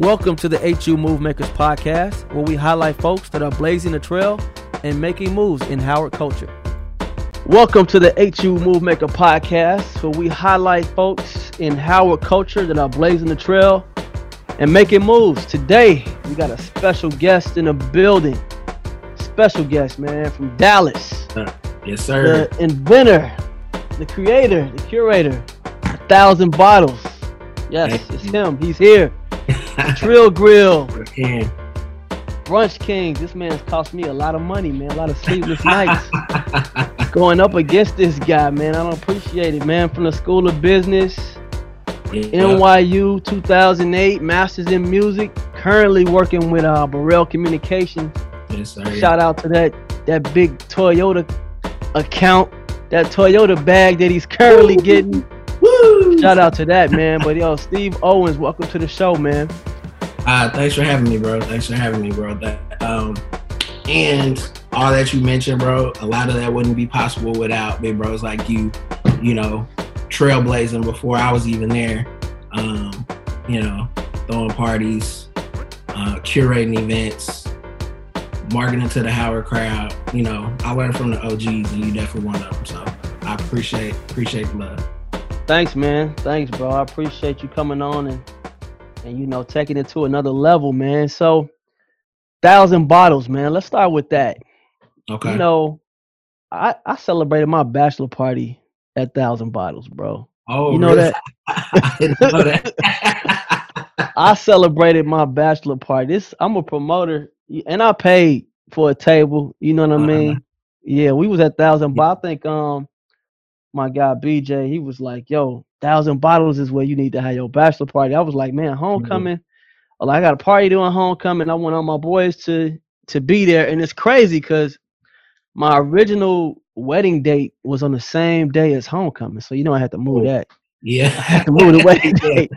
Welcome to the HU Movemakers podcast, where we highlight folks that are blazing the trail and making moves in Howard culture. Welcome to the HU Movemaker podcast, where we highlight folks in Howard culture that are blazing the trail and making moves. Today, we got a special guest in the building. Special guest, man, from Dallas. Uh, yes, sir. The inventor, the creator, the curator, a thousand bottles. Yes, it's him. He's here. Trill Grill. Can. Brunch King. This man's cost me a lot of money, man. A lot of sleepless nights going up against this guy, man. I don't appreciate it, man. From the School of Business, Yeah. NYU 2008, Masters in Music. Currently working with uh, Burrell Communications. Yes, sir. Shout out to that that big Toyota account, that Toyota bag that he's currently getting. Woo! Shout out to that, man. But yo, Steve Owens, welcome to the show, man. Uh, thanks for having me, bro. Thanks for having me, bro. That, um, and all that you mentioned, bro, a lot of that wouldn't be possible without big bros like you, you know, trailblazing before I was even there. Um, you know, throwing parties, uh, curating events, marketing to the Howard crowd. You know, I learned from the OGs, and you definitely one of them. So I appreciate appreciate the love. Thanks, man. Thanks, bro. I appreciate you coming on and and you know taking it to another level, man. So, thousand bottles, man. Let's start with that. Okay. You know, I I celebrated my bachelor party at thousand bottles, bro. oh, you know really? that I know that. I celebrated my bachelor party. This I'm a promoter, and I paid for a table. You know what I Uh-huh. mean? Yeah, we was at thousand. But I think um my guy BJ, he was like, "Yo, thousand bottles is where you need to have your bachelor party." I was like, "Man, mm-hmm. homecoming. Well, I got a party doing homecoming. I want all my boys to to be there, and it's crazy because my original wedding date was on the same day as homecoming. So you know I had to move Oh. that. yeah. I had to move the wedding date.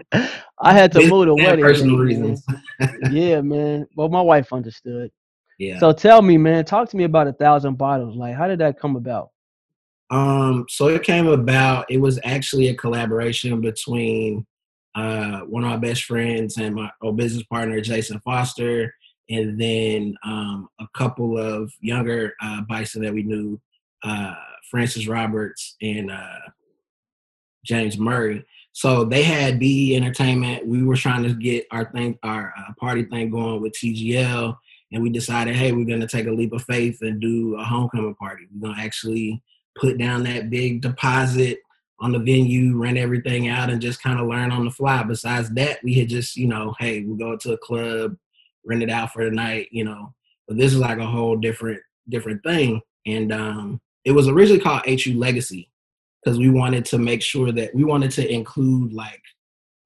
I had to Business move the wedding personal date, man. reasons. Yeah, man. Well, my wife understood. Yeah. So tell me, man, talk to me about a thousand bottles. Like, how did that come about? Um, so it came about. It was actually a collaboration between uh, one of my best friends and my old business partner, Jason Foster, and then um, a couple of younger uh, bison that we knew, uh, Francis Roberts and uh, James Murray. So they had BE Entertainment. We were trying to get our thing, our uh, party thing going with TGL, and we decided, hey, we're gonna take a leap of faith and do a homecoming party. We're gonna actually put down that big deposit on the venue, rent everything out, and just kind of learn on the fly. Besides that, we had just, you know, hey, we'll go to a club, rent it out for the night, you know. But this is like a whole different different thing. And um, it was originally called HU Legacy because we wanted to make sure that we wanted to include like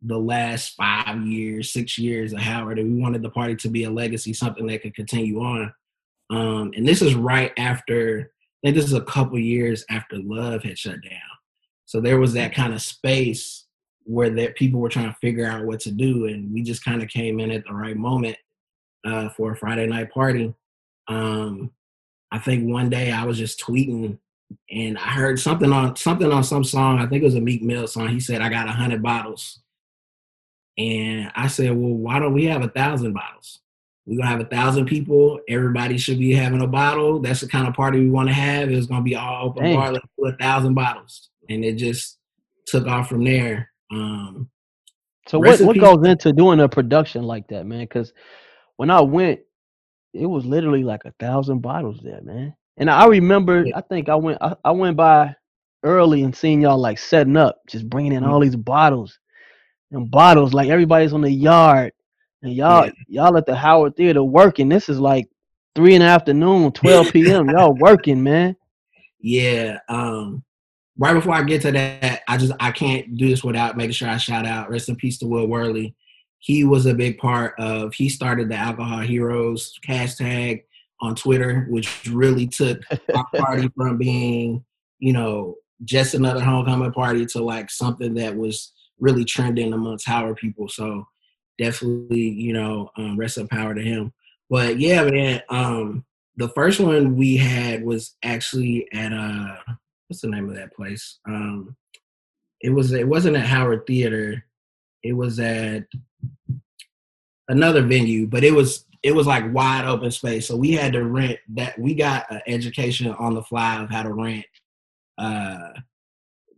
the last five years, six years of Howard, and we wanted the party to be a legacy, something that could continue on. Um, and this is right after I think this is a couple years after Love had shut down. So there was that kind of space where that people were trying to figure out what to do, and we just kind of came in at the right moment uh, for a Friday night party. Um, I think one day I was just tweeting, and I heard something on something on some song. I think it was a Meek Mill song. He said, "I got a hundred bottles," and I said, "Well, why don't we have a thousand bottles?" We're gonna have a thousand people. Everybody should be having a bottle. That's the kind of party we want to have. It's gonna be all open Dang. bar. Let's do a thousand bottles, and it just took off from there. Um, So what, what goes into doing a production like that, man? Because when I went, it was literally like a thousand bottles there, man. And I remember, Yeah. I think I went, I, I went by early and seeing y'all like setting up, just bringing in Mhm. all these bottles and bottles, like everybody's on the yard, and y'all, Yeah. y'all at the Howard Theater working. This is like three in the afternoon, twelve p.m. y'all working, man. yeah. Um, right before I get to that, I just I can't do this without making sure I shout out. Rest in peace to Will Worley. He was a big part of. He started the Alcohol Heroes hashtag on Twitter, which really took our party from being, you know, just another homecoming party to like something that was really trending amongst Howard people. So definitely, you know, um, rest power to him. But yeah, man, um, the first one we had was actually at uh, what's the name of that place? Um, it was it wasn't at Howard Theater. It was at another venue, but it was it was like wide open space. So we had to rent that. We got an education on the fly of how to rent, uh,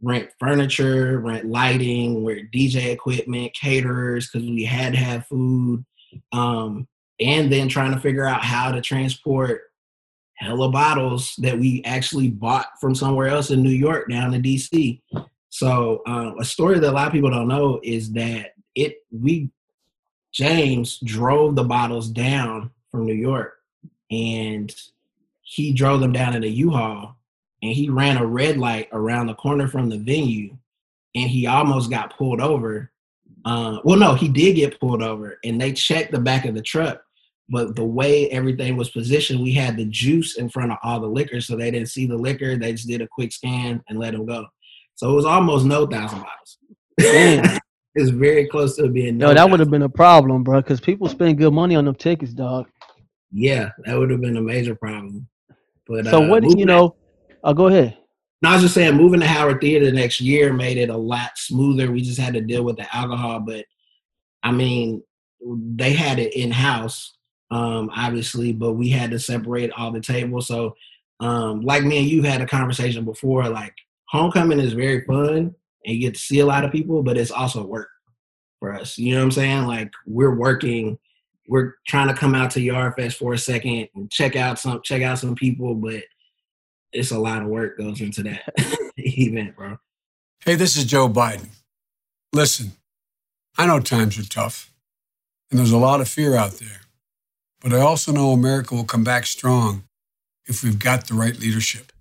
rent furniture, rent lighting, rent DJ equipment, caterers because we had to have food, um, and then trying to figure out how to transport hella bottles that we actually bought from somewhere else in New York down to DC. So uh, a story that a lot of people don't know is that it we James drove the bottles down from New York and he drove them down in a U-Haul and he ran a red light around the corner from the venue and he almost got pulled over. Uh, well, no, he did get pulled over and they checked the back of the truck. But the way everything was positioned, we had the juice in front of all the liquor, so they didn't see the liquor. They just did a quick scan and let him go. So it was almost no thousand bottles. it's very close to being. No, that would have been a problem, bro, because people spend good money on them tickets, dog. Yeah, that would have been a major problem. But so uh, what you know? Uh, go ahead. No, I was just saying, moving to Howard Theater the next year made it a lot smoother. We just had to deal with the alcohol, but I mean, they had it in house, um, obviously, but we had to separate all the tables. So, um, like me and you had a conversation before, like homecoming is very fun, and you get to see a lot of people, but it's also work for us. You know what I'm saying? Like we're working, we're trying to come out to Yard Fest for a second and check out some check out some people, but it's a lot of work goes into that event, bro. Hey, this is Joe Biden. Listen, I know times are tough, and there's a lot of fear out there, but I also know America will come back strong if we've got the right leadership.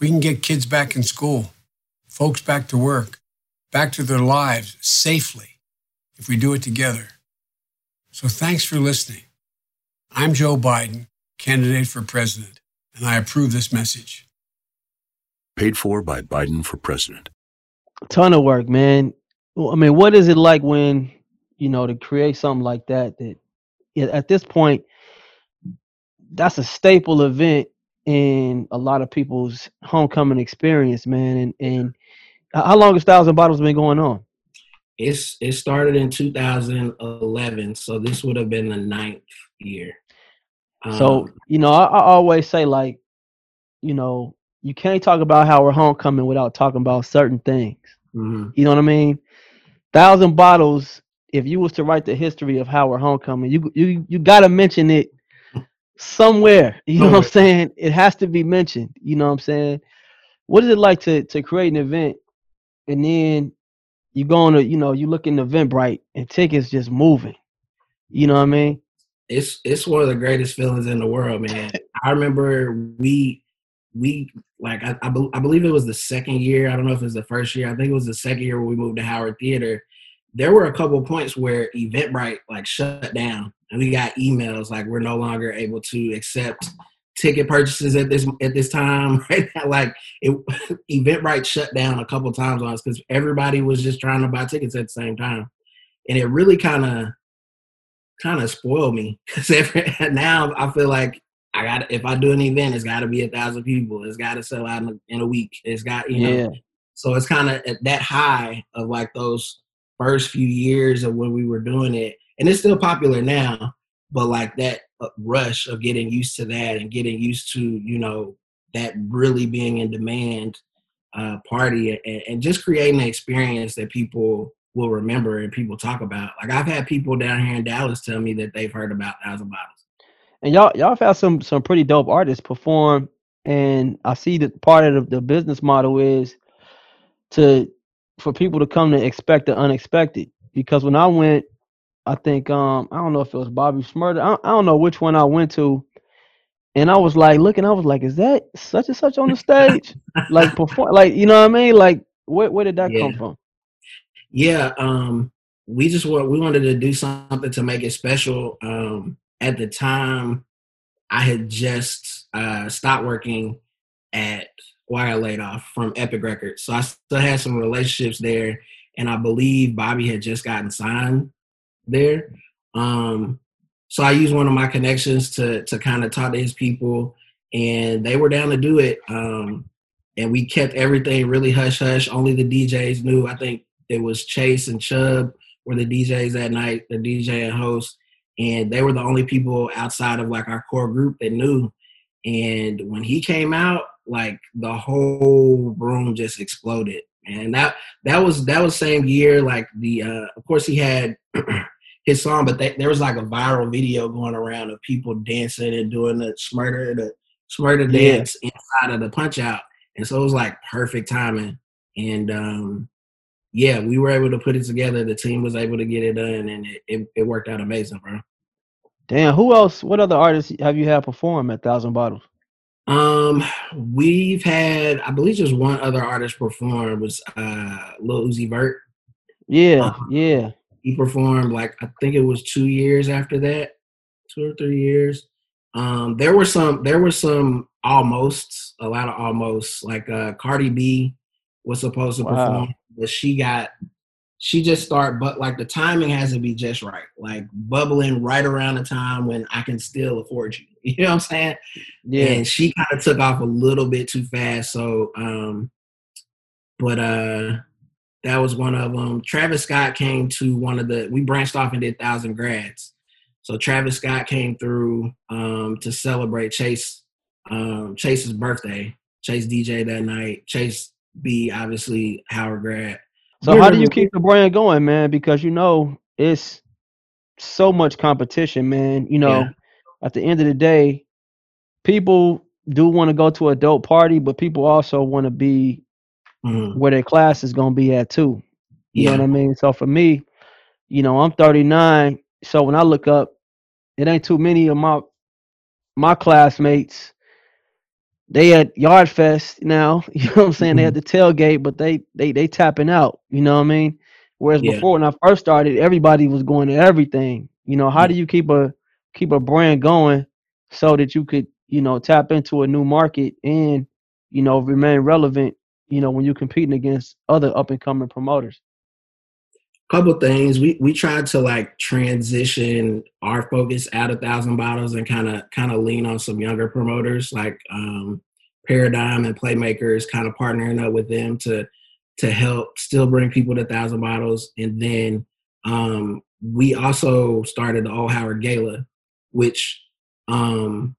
We can get kids back in school folks back to work, back to their lives safely if we do it together. So thanks for listening. I'm Joe Biden, candidate for president, and I approve this message. Paid for by Biden for president. A ton of work, man. I mean, what is it like when, you know, to create something like that that at this point that's a staple event in a lot of people's homecoming experience, man. And and how long has Thousand Bottles been going on? It's it started in 2011, so this would have been the ninth year. Um, so you know, I, I, always say like, you know, you can't talk about Howard homecoming without talking about certain things. Mm-hmm. You know what I mean? Thousand Bottles. If you was to write the history of Howard homecoming, you you you got to mention it somewhere. You know what I'm saying? It has to be mentioned. You know what I'm saying? What is it like to to create an event and then you go on to you know you look in Eventbrite and tickets just moving. You know what I mean? It's it's one of the greatest feelings in the world, man. I remember we we like I, I, be, I, believe it was the second year. I don't know if it was the first year. I think it was the second year when we moved to Howard Theater. There were a couple points where Eventbrite like shut down, and we got emails like we're no longer able to accept ticket purchases at this at this time right now. Like it, Eventbrite shut down a couple times on us because everybody was just trying to buy tickets at the same time, and it really kind of kind of spoiled me because now I feel like I got if I do an event, it's got to be a thousand people. It's got to sell out in a, in a, week. It's got you know. Yeah. So it's kind of at that high of like those first few years of when we were doing it, and it's still popular now. But like that rush of getting used to that and getting used to you know that really being in demand uh, party and, and just creating an experience that people will remember and people talk about. Like I've had people down here in Dallas tell me that they've heard about Thousand Bottles. And y'all y'all have had some some pretty dope artists perform, and I see that part of the, the business model is to for people to come to expect the unexpected. Because when I went I think um I don't know if it was Bobby Shmurda. I, I don't know which one I went to, and I was like looking. I was like, is that such and such on the stage? like perform, like you know what I mean? Like where where did that yeah. come from? Yeah, um, we just want we wanted to do something to make it special. Um, at the time, I had just uh, stopped working at well, I laid off from Epic Records, so I still had some relationships there, and I believe Bobby had just gotten signed there. Um, so I used one of my connections to to kind of talk to his people, and they were down to do it. Um, and we kept everything really hush hush. Only the DJs knew. I think it was Chase and Chubb were the DJs that night, the DJ and host, and they were the only people outside of like our core group that knew. And when he came out, like the whole room just exploded. And that that was that was same year. Like the uh, of course he had his song, but they, there was like a viral video going around of people dancing and doing the Shmurda the Shmurda yeah. dance inside of the punch out. And so it was like perfect timing. And um, yeah, we were able to put it together. The team was able to get it done, and it, it, it worked out amazing, bro. Damn, who else? What other artists have you had perform at Thousand Bottles? Um, we've had, I believe, just one other artist perform was uh Lil Uzi Vert. Yeah, um, yeah. He performed like I think it was two years after that, two or three years. Um, there were some, there were some almost, a lot of almost. Like uh, Cardi B was supposed to wow. perform, but she got she just start but like the timing has to be just right like bubbling right around the time when i can still afford you you know what i'm saying? Yeah. And she kind of took off a little bit too fast so um but uh that was one of them travis scott came to one of the we branched off and did thousand grads. So travis scott came through um to celebrate chase um chase's birthday chase dj that night chase b obviously howard grad so how do you keep the brand going, man? Because you know it's so much competition, man. You know, yeah. at the end of the day, people do want to go to a dope party, but people also want to be mm. where their class is gonna be at too. You yeah. know what I mean? So for me, you know, I'm 39. So when I look up, it ain't too many of my my classmates they at Yard Fest now. You know what I'm saying? Mm-hmm. They had the tailgate, but they they they tapping out. You know what I mean? Whereas yeah. before, when I first started, everybody was going to everything. You know, how do you keep a keep a brand going so that you could you know tap into a new market and you know remain relevant? You know, when you're competing against other up and coming promoters couple things. We we tried to like transition our focus out of thousand bottles and kind of kind of lean on some younger promoters like um paradigm and playmakers kind of partnering up with them to to help still bring people to thousand bottles. And then um we also started the old howard gala which um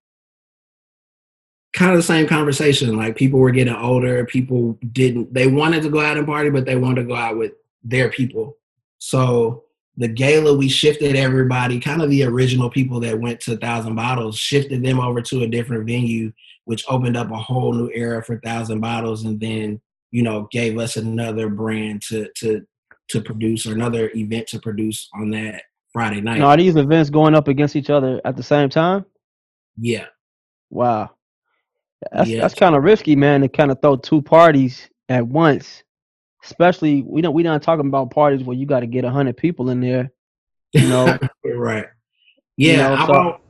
kind of the same conversation. Like people were getting older. People didn't they wanted to go out and party but they wanted to go out with their people so the gala, we shifted everybody, kind of the original people that went to Thousand Bottles, shifted them over to a different venue, which opened up a whole new era for Thousand Bottles, and then you know gave us another brand to to to produce or another event to produce on that Friday night. Now, are these events going up against each other at the same time? Yeah. Wow. That's yeah. that's kind of risky, man, to kind of throw two parties at once especially we don't we not talking about parties where you got to get a hundred people in there. You know, right? Yeah, you know, I've, so, al-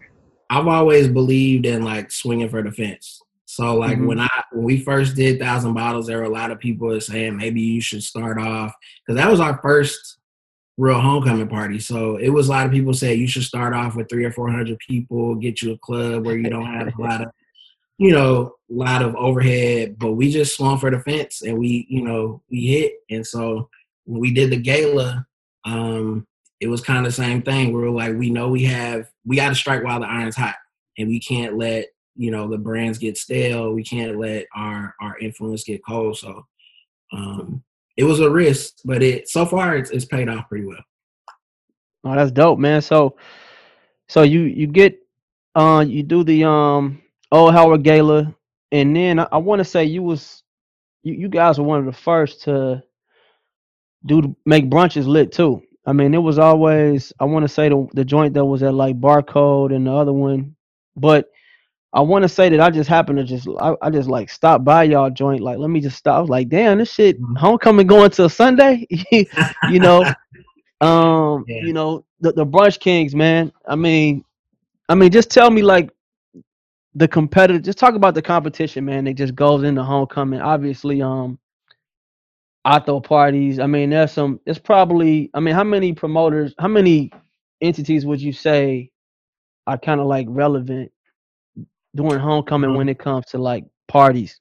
I've always believed in like swinging for the fence. So like mm-hmm. when I when we first did Thousand Bottles, there were a lot of people saying maybe you should start off because that was our first real homecoming party. So it was a lot of people say you should start off with three or four hundred people, get you a club where you don't have a lot of you know, a lot of overhead, but we just swung for the fence and we, you know, we hit. And so when we did the gala, um, it was kind of the same thing. We were like, we know we have, we got to strike while the iron's hot, and we can't let you know the brands get stale. We can't let our our influence get cold. So um, it was a risk, but it so far it's, it's paid off pretty well. Oh, that's dope, man. So so you you get uh you do the um old Howard Gala, and then I, I want to say you was you, you guys were one of the first to do make brunches lit too. I mean, it was always I want to say the the joint that was at like Barcode and the other one, but I want to say that I just happened to just I, I just like stop by y'all joint like let me just stop. I was like, damn, this shit mm-hmm. homecoming going till Sunday, you know. Um, yeah. you know the the brunch kings, man. I mean, I mean, just tell me like the competitive just talk about the competition man It just goes into homecoming obviously um I throw parties i mean there's some it's probably i mean how many promoters how many entities would you say are kind of like relevant during homecoming mm-hmm. when it comes to like parties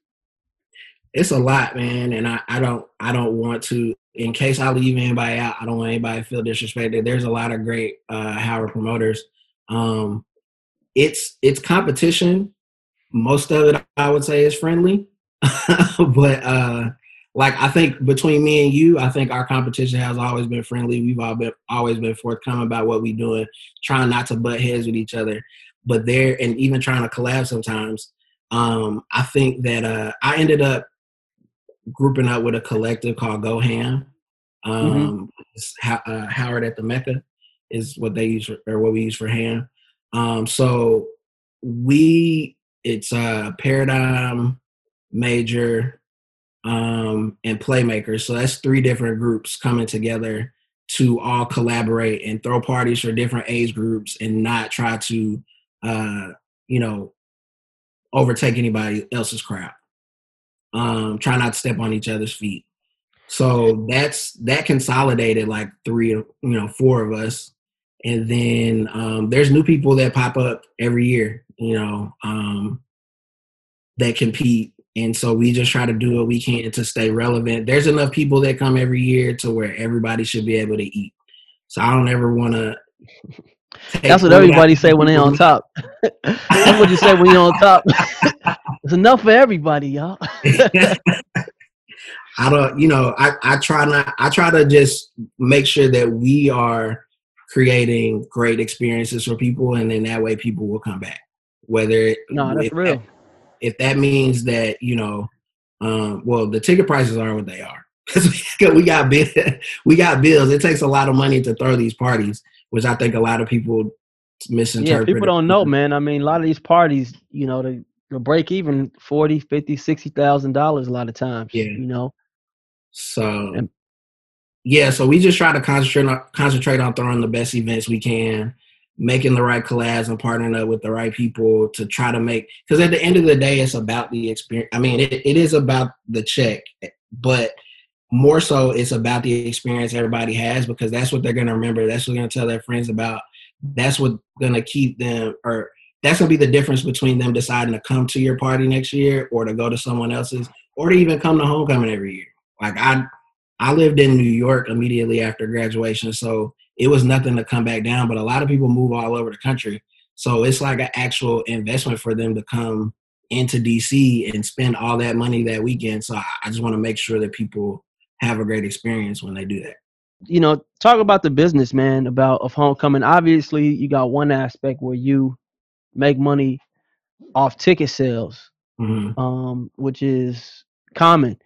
it's a lot man and i i don't i don't want to in case I leave anybody out, I don't want anybody to feel disrespected. There's a lot of great uh, Howard promoters. Um, it's it's competition. Most of it, I would say, is friendly. but uh, like I think between me and you, I think our competition has always been friendly. We've all been always been forthcoming about what we're doing, trying not to butt heads with each other. But there, and even trying to collab sometimes. Um, I think that uh, I ended up grouping up with a collective called Go Ham. Mm-hmm. Um, mm-hmm. uh, Howard at the Mecca is what they use for, or what we use for ham. Um, so we it's a paradigm major um, and playmakers. So that's three different groups coming together to all collaborate and throw parties for different age groups and not try to, uh, you know, overtake anybody else's crowd. Um, try not to step on each other's feet. So that's that consolidated like three, you know, four of us, and then um, there's new people that pop up every year, you know, um, that compete, and so we just try to do what we can to stay relevant. There's enough people that come every year to where everybody should be able to eat. So I don't ever want to. That's what everybody say when they on top. That's what you say when you're on top. it's enough for everybody, y'all. I don't, you know, I, I try not, I try to just make sure that we are creating great experiences for people, and then that way people will come back. Whether no, that's real. That, if that means that you know, um, well, the ticket prices are what they are because we got we got bills. It takes a lot of money to throw these parties, which I think a lot of people misinterpret. Yeah, people don't know, man. I mean, a lot of these parties, you know, they, they break even 40, 50, 60,000 dollars a lot of times. Yeah. You know, so and, yeah, so we just try to concentrate on, concentrate on throwing the best events we can, making the right collabs and partnering up with the right people to try to make. Because at the end of the day, it's about the experience. I mean, it, it is about the check, but more so, it's about the experience everybody has because that's what they're gonna remember. That's what they're gonna tell their friends about. That's what gonna keep them, or that's gonna be the difference between them deciding to come to your party next year or to go to someone else's or to even come to homecoming every year. Like I, I lived in New York immediately after graduation, so it was nothing to come back down. But a lot of people move all over the country, so it's like an actual investment for them to come into DC and spend all that money that weekend. So I just want to make sure that people have a great experience when they do that. You know, talk about the business, man, about of homecoming. Obviously, you got one aspect where you make money off ticket sales, mm-hmm. um, which is common.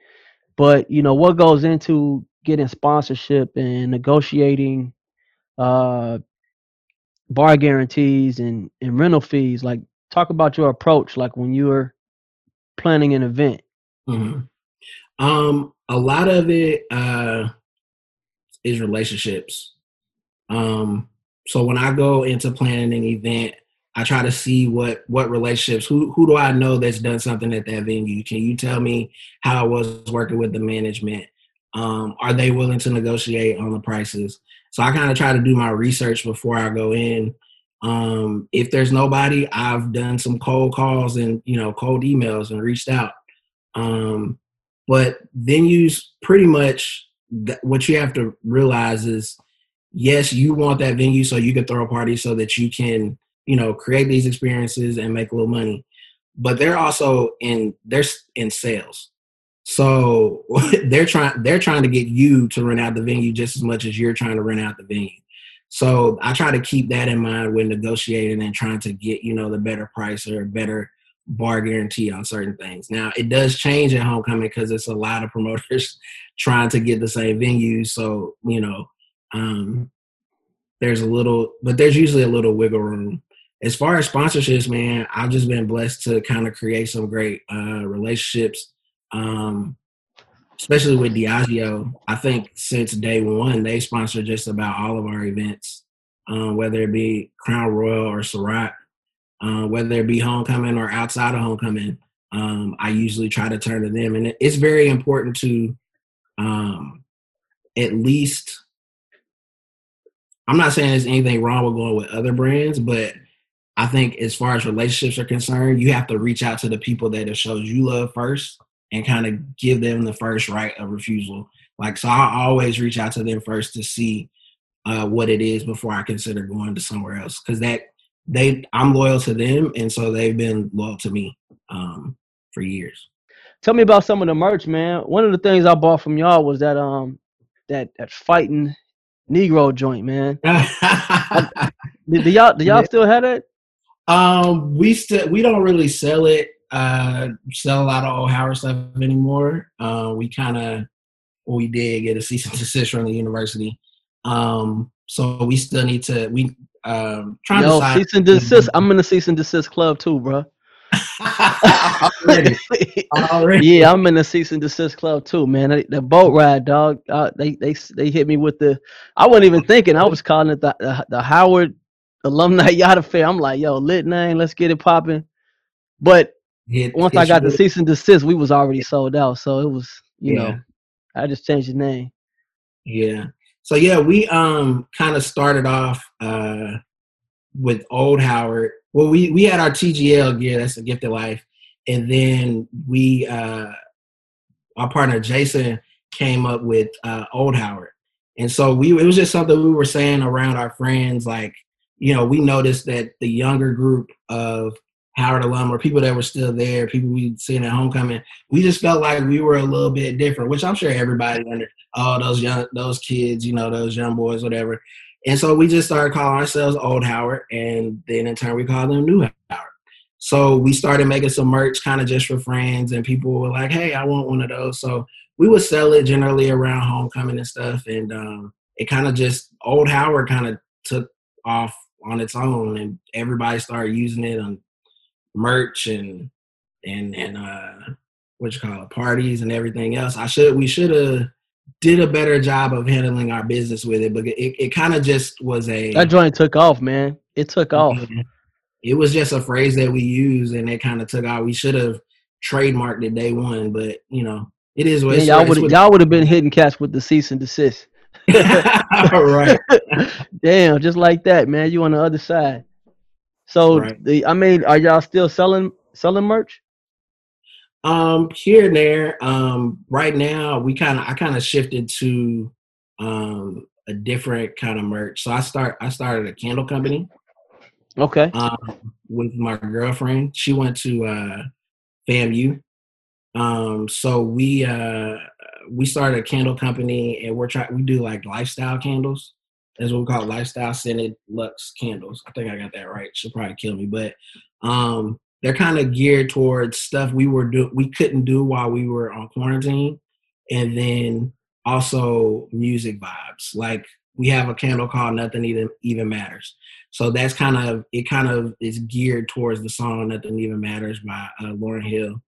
But you know what goes into getting sponsorship and negotiating uh, bar guarantees and, and rental fees. Like, talk about your approach, like when you were planning an event. Mm-hmm. Um, a lot of it uh, is relationships. Um, so when I go into planning an event, I try to see what what relationships who who do I know that's done something at that venue. Can you tell me how I was working with the management? Um, are they willing to negotiate on the prices? So I kind of try to do my research before I go in. Um, if there's nobody, I've done some cold calls and you know cold emails and reached out. Um, but venues pretty much what you have to realize is yes, you want that venue so you can throw a party so that you can you know, create these experiences and make a little money. But they're also in they're in sales. So they're trying they're trying to get you to rent out the venue just as much as you're trying to rent out the venue. So I try to keep that in mind when negotiating and trying to get, you know, the better price or better bar guarantee on certain things. Now it does change at homecoming because it's a lot of promoters trying to get the same venue. So, you know, um, there's a little but there's usually a little wiggle room as far as sponsorships, man, I've just been blessed to kind of create some great uh, relationships, um, especially with Diageo. I think since day one, they sponsor just about all of our events, um, whether it be Crown Royal or Ciroc, uh, whether it be homecoming or outside of homecoming. Um, I usually try to turn to them, and it's very important to um, at least. I'm not saying there's anything wrong with going with other brands, but I think as far as relationships are concerned, you have to reach out to the people that have shows you love first and kind of give them the first right of refusal Like so, I always reach out to them first to see uh, what it is before I consider going to somewhere else because that they I'm loyal to them and so they've been loyal to me um, for years. Tell me about some of the merch, man. One of the things I bought from y'all was that um that that fighting Negro joint, man. do, do y'all do y'all still have it? Um, we still we don't really sell it. Uh, sell a lot of old Howard stuff anymore. Uh, we kind of we did get a cease and desist from the university. Um, so we still need to we um trying Yo, to cease and desist. I'm in the cease and desist club too, bro. already, already. yeah, I'm in the cease and desist club too, man. The boat ride, dog. Uh, they they they hit me with the. I wasn't even thinking. I was calling it the the, the Howard Alumni Yacht Affair. I'm like, yo, lit name. Let's get it popping. But once I got the cease and desist, we was already sold out. So it was, you Yeah. know, I just changed the name. Yeah. So yeah, we um kind of started off uh with old Howard. Well, we we had our TGL gear, that's a gifted life, and then we uh our partner Jason came up with uh old Howard. And so we it was just something we were saying around our friends, like, you know, we noticed that the younger group of Howard alum or people that were still there, people we'd seen at homecoming, we just felt like we were a little bit different, which I'm sure everybody under all those young those kids, you know, those young boys, whatever. And so we just started calling ourselves Old Howard, and then in turn we called them New Howard. So we started making some merch, kind of just for friends, and people were like, "Hey, I want one of those." So we would sell it generally around homecoming and stuff, and um, it kind of just Old Howard kind of took off on its own, and everybody started using it on merch and and and uh, what you call it, parties and everything else. I should we should have did a better job of handling our business with it, but it, it kind of just was a That joint took off, man. It took off. it was just a phrase that we used, and it kind of took off. We should have trademarked it day one, but you know, it is what Yeah, y'all would y'all would have been hitting cats with the cease and desist. right. Damn, just like that, man. You on the other side. So Right. the I mean, are y'all still selling selling merch? Um, here and there. Um, right now we kind of I kind of shifted to um a different kind of merch. So I start I started a candle company. Okay. um, with my girlfriend. She went to uh, FAMU. Um, so we uh, we started a candle company, and we're trying. We do like lifestyle candles. That's what we call lifestyle scented lux candles. I think I got that right. She'll probably kill me, but um, they're kind of geared towards stuff we were do we couldn't do while we were on quarantine, and then also music vibes. Like we have a candle called "Nothing Even Even Matters." So that's kind of it. Kind of is geared towards the song "Nothing Even Matters" by uh, Lauryn Hill,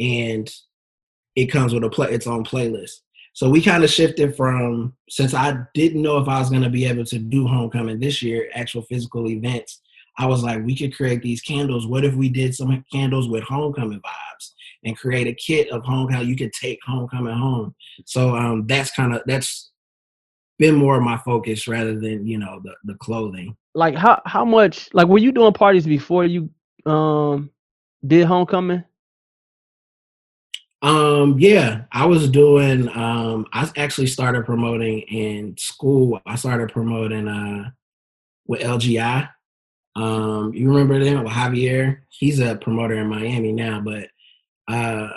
and it comes with a play its own playlist. So we kind of shifted from since I didn't know if I was going to be able to do homecoming this year, actual physical events. I was like, we could create these candles. What if we did some candles with homecoming vibes and create a kit of homecoming? You could take homecoming home. So um, that's kind of that's been more of my focus rather than you know the the clothing. Like how how much like were you doing parties before you um did homecoming? Um, yeah, I was doing. Um, I actually started promoting in school. I started promoting uh with LGI. Um, you remember them with Javier? He's a promoter in Miami now, but uh,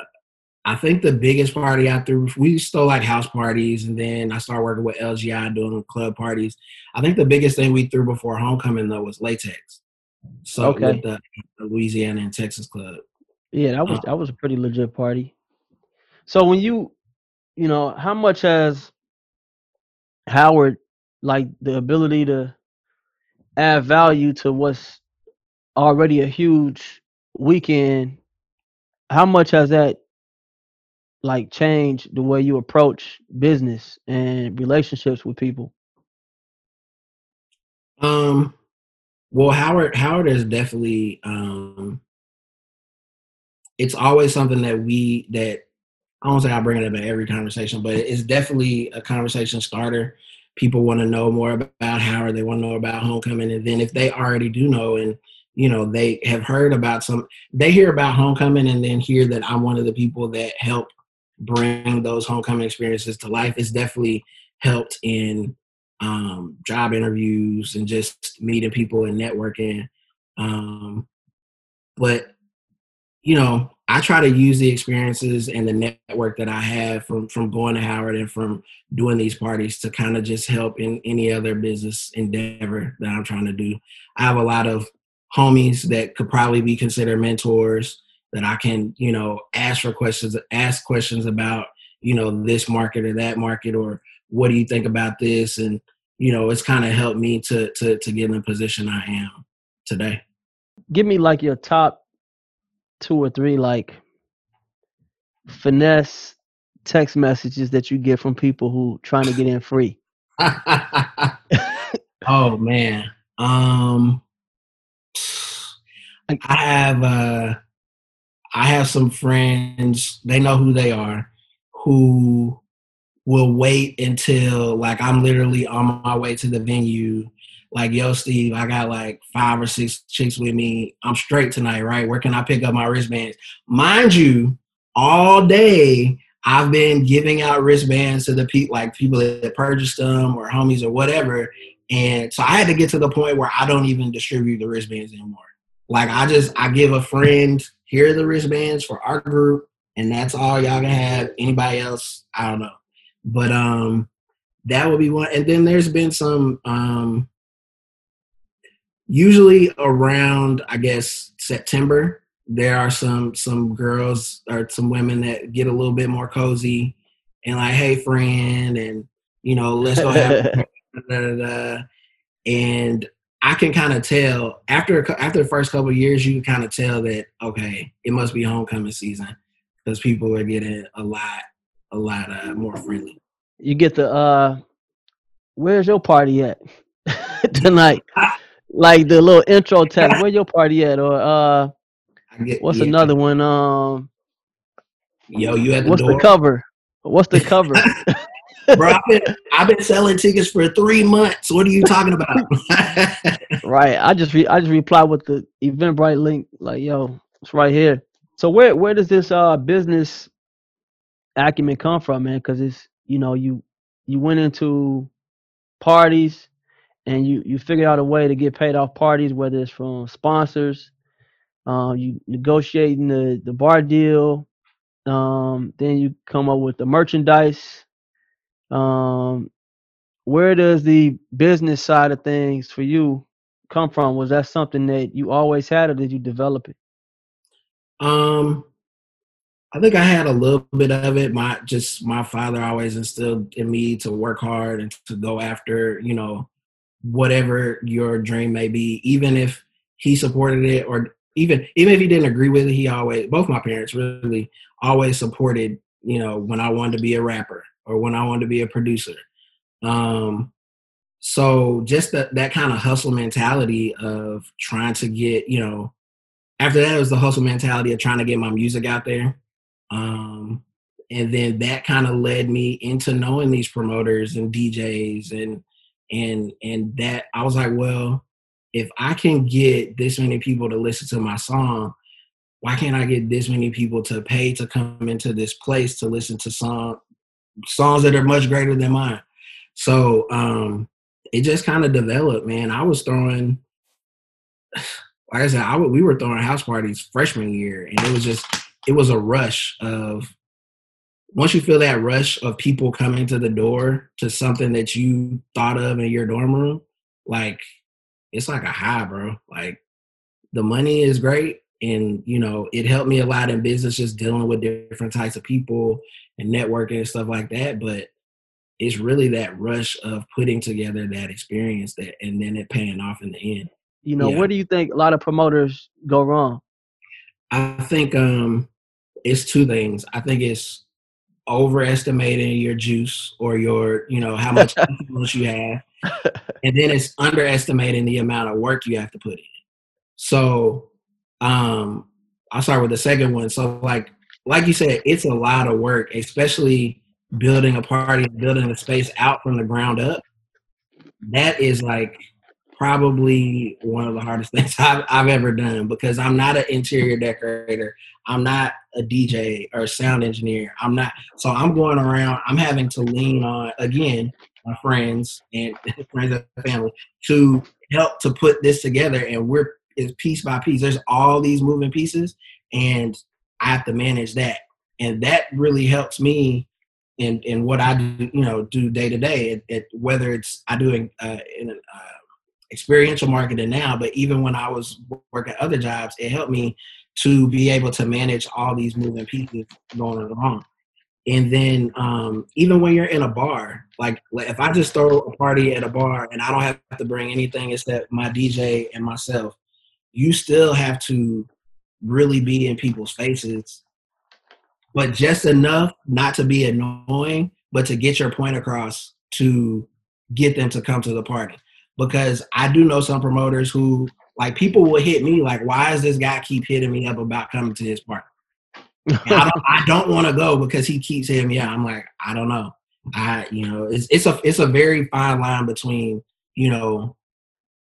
I think the biggest party I threw. We still like house parties, and then I started working with LGI doing club parties. I think the biggest thing we threw before homecoming though was latex. So Okay. with the Louisiana and Texas club. Yeah, that was Uh, that was a pretty legit party. So when you you know, how much has Howard like the ability to add value to what's already a huge weekend? How much has that like changed the way you approach business and relationships with people? Um, well, Howard Howard is definitely um, it's always something that we that I don't say I bring it up in every conversation, but it's definitely a conversation starter. People want to know more about Howard. They want to know about homecoming, and then if they already do know, and you know they have heard about some, they hear about homecoming, and then hear that I'm one of the people that help bring those homecoming experiences to life. It's definitely helped in um, job interviews and just meeting people and networking. Um, but you know, I try to use the experiences and the network that I have from from going to Howard and from doing these parties to kind of just help in any other business endeavor that I'm trying to do. I have a lot of homies that could probably be considered mentors that I can, you know, ask for questions, ask questions about, you know, this market or that market or what do you think about this and you know, it's kind of helped me to to to get in the position I am today. Give me like your top two or three like finesse text messages that you get from people who trying to get in free. oh man. Um I have uh I have some friends, they know who they are, who will wait until like I'm literally on my way to the venue. Like, yo, Steve, I got like five or six chicks with me. I'm straight tonight, right? Where can I pick up my wristbands? Mind you, all day I've been giving out wristbands to the people, like people that purchased them or homies or whatever. And so I had to get to the point where I don't even distribute the wristbands anymore. Like I just I give a friend here are the wristbands for our group, and that's all y'all can have. Anybody else, I don't know. But um, that would be one. And then there's been some um, usually around I guess September. There are some some girls or some women that get a little bit more cozy and like, hey friend, and you know, let's go have. da, da, da. And I can kind of tell after after the first couple years, you can kind of tell that okay, it must be homecoming season because people are getting a lot a lot uh, more friendly. You get the uh, where's your party at tonight? like the little intro text. Where your party at? Or uh, get, what's yeah. another one? Um, yo, you at the What's door? the cover? What's the cover? Bro, I've been, I've been selling tickets for three months. What are you talking about? right. I just re- I just reply with the Eventbrite link. Like, yo, it's right here. So where where does this uh business acumen come from, man? Because it's you know you you went into parties and you you figured out a way to get paid off parties, whether it's from sponsors, um, you negotiating the the bar deal, um, then you come up with the merchandise. Um, where does the business side of things for you come from? Was that something that you always had, or did you develop it? Um, I think I had a little bit of it. My just my father always instilled in me to work hard and to go after, you know, whatever your dream may be, even if he supported it or even even if he didn't agree with it, he always both my parents really always supported, you know, when I wanted to be a rapper or when I wanted to be a producer. Um so just that that kind of hustle mentality of trying to get, you know, after that was the hustle mentality of trying to get my music out there um, and then that kind of led me into knowing these promoters and DJs and and and that I was like, well, if I can get this many people to listen to my song, why can't I get this many people to pay to come into this place to listen to song songs that are much greater than mine? So um it just kind of developed, man. I was throwing like I said, I we were throwing house parties freshman year, and it was just it was a rush of once you feel that rush of people coming to the door to something that you thought of in your dorm room, like it's like a high, bro. Like the money is great and you know it helped me a lot in business just dealing with different types of people and networking and stuff like that but it's really that rush of putting together that experience that and then it paying off in the end you know yeah. where do you think a lot of promoters go wrong I think um, it's two things. I think it's overestimating your juice or your, you know, how much influence you have, and then it's underestimating the amount of work you have to put in. So, um, I'll start with the second one. So, like, like you said, it's a lot of work, especially building a party, building a space out from the ground up. That is like probably one of the hardest things I've, I've ever done because I'm not an interior decorator. I'm not a DJ or a sound engineer. I'm not. So I'm going around. I'm having to lean on again my friends and friends and family to help to put this together. And we're is piece by piece. There's all these moving pieces, and I have to manage that. And that really helps me in in what I do, you know, do day to day. Whether it's I do in, uh, in uh, experiential marketing now, but even when I was working other jobs, it helped me to be able to manage all these moving pieces going along. And then um, even when you're in a bar, like, if I just throw a party at a bar and I don't have to bring anything except my DJ and myself, you still have to really be in people's faces, but just enough not to be annoying, but to get your point across to get them to come to the party. Because I do know some promoters who like people will hit me like, why does this guy keep hitting me up about coming to his party? I don't, I don't want to go because he keeps hitting me up. I'm like, I don't know. I, you know, it's it's a it's a very fine line between, you know,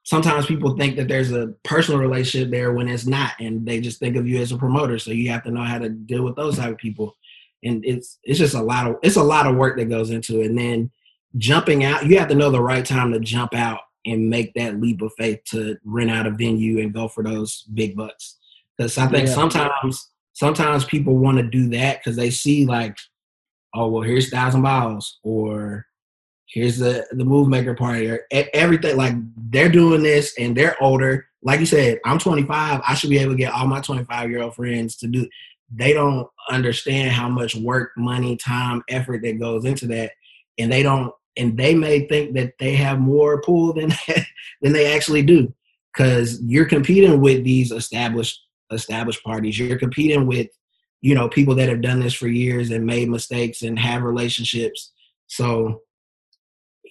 sometimes people think that there's a personal relationship there when it's not, and they just think of you as a promoter. So you have to know how to deal with those type of people. And it's it's just a lot of it's a lot of work that goes into it. And then jumping out, you have to know the right time to jump out and make that leap of faith to rent out a venue and go for those big bucks. Because I think yeah. sometimes sometimes people want to do that because they see like, oh well, here's thousand miles or here's the the move maker party or everything like they're doing this and they're older like you said i'm 25 i should be able to get all my 25 year old friends to do they don't understand how much work money time effort that goes into that and they don't and they may think that they have more pull than than they actually do because you're competing with these established established parties you're competing with you know people that have done this for years and made mistakes and have relationships so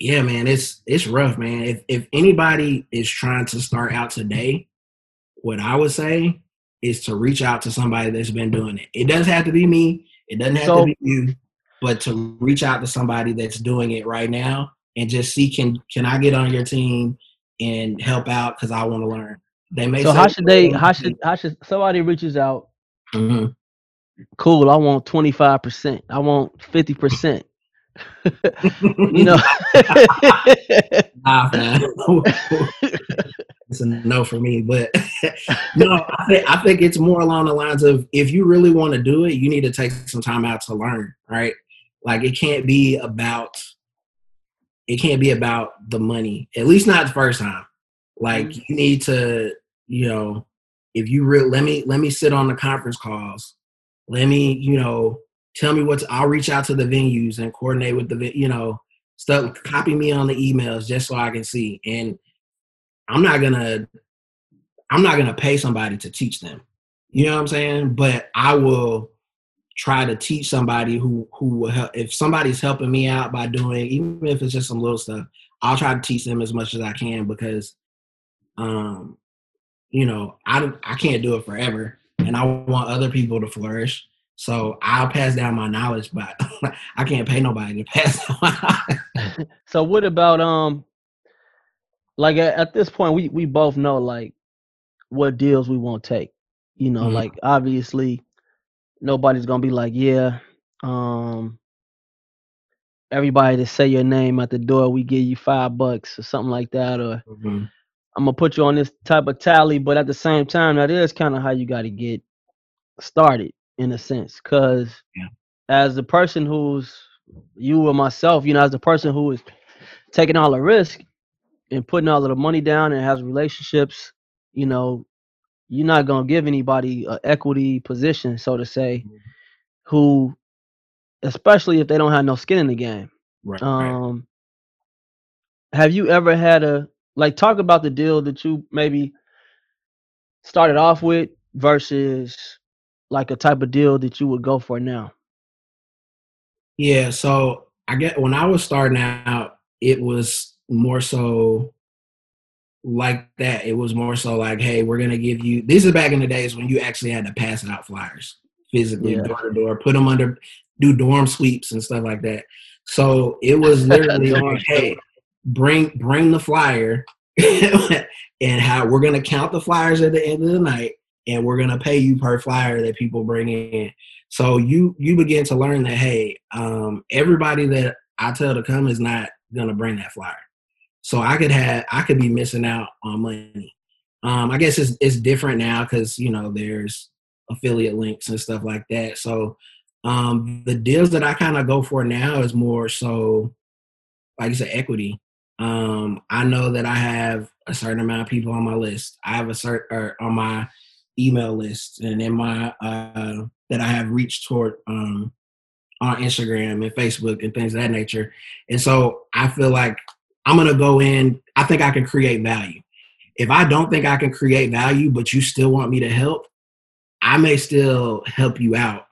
yeah, man, it's it's rough, man. If if anybody is trying to start out today, what I would say is to reach out to somebody that's been doing it. It doesn't have to be me. It doesn't have so, to be you, but to reach out to somebody that's doing it right now and just see can can I get on your team and help out because I want to learn. They may. So how should they? How should how should somebody reaches out? Mm-hmm. Cool. I want twenty five percent. I want fifty percent. you know. nah, man. it's a no for me. But no, I think, I think it's more along the lines of if you really want to do it, you need to take some time out to learn, right? Like it can't be about it can't be about the money. At least not the first time. Like mm-hmm. you need to, you know, if you really let me let me sit on the conference calls. Let me, you know, tell me what to, I'll reach out to the venues and coordinate with the you know stuff. Copy me on the emails just so I can see. And I'm not gonna I'm not gonna pay somebody to teach them. You know what I'm saying? But I will try to teach somebody who who will help. If somebody's helping me out by doing, even if it's just some little stuff, I'll try to teach them as much as I can because, um, you know, I I can't do it forever, and I want other people to flourish. So I'll pass down my knowledge, but I can't pay nobody to pass down so what about um like at, at, this point we we both know like what deals we won't take. You know, mm-hmm. like obviously nobody's gonna be like, yeah, um everybody to say your name at the door, we give you five bucks or something like that, or mm-hmm. I'm gonna put you on this type of tally, but at the same time, that is kind of how you got to get started in a sense because yeah. as the person who's you or myself you know as the person who is taking all the risk and putting all of the money down and has relationships you know you're not going to give anybody an equity position so to say mm-hmm. who especially if they don't have no skin in the game right, um right. have you ever had a like talk about the deal that you maybe started off with versus like a type of deal that you would go for now? Yeah, so I get when I was starting out, it was more so like that. It was more so like, hey, we're gonna give you. This is back in the days when you actually had to pass out flyers physically, yeah. door to door, put them under, do dorm sweeps and stuff like that. So it was literally like, hey, bring bring the flyer, and how we're gonna count the flyers at the end of the night, and we're gonna pay you per flyer that people bring in. So you you begin to learn that hey, um, everybody that I tell to come is not gonna bring that flyer. So I could have I could be missing out on money. Um, I guess it's it's different now because you know there's affiliate links and stuff like that. So um, the deals that I kind of go for now is more so, like you said, equity. Um, I know that I have a certain amount of people on my list. I have a certain on my email list and in my uh, that I have reached toward um, on Instagram and Facebook and things of that nature. And so I feel like I'm gonna go in. I think I can create value. If I don't think I can create value, but you still want me to help, I may still help you out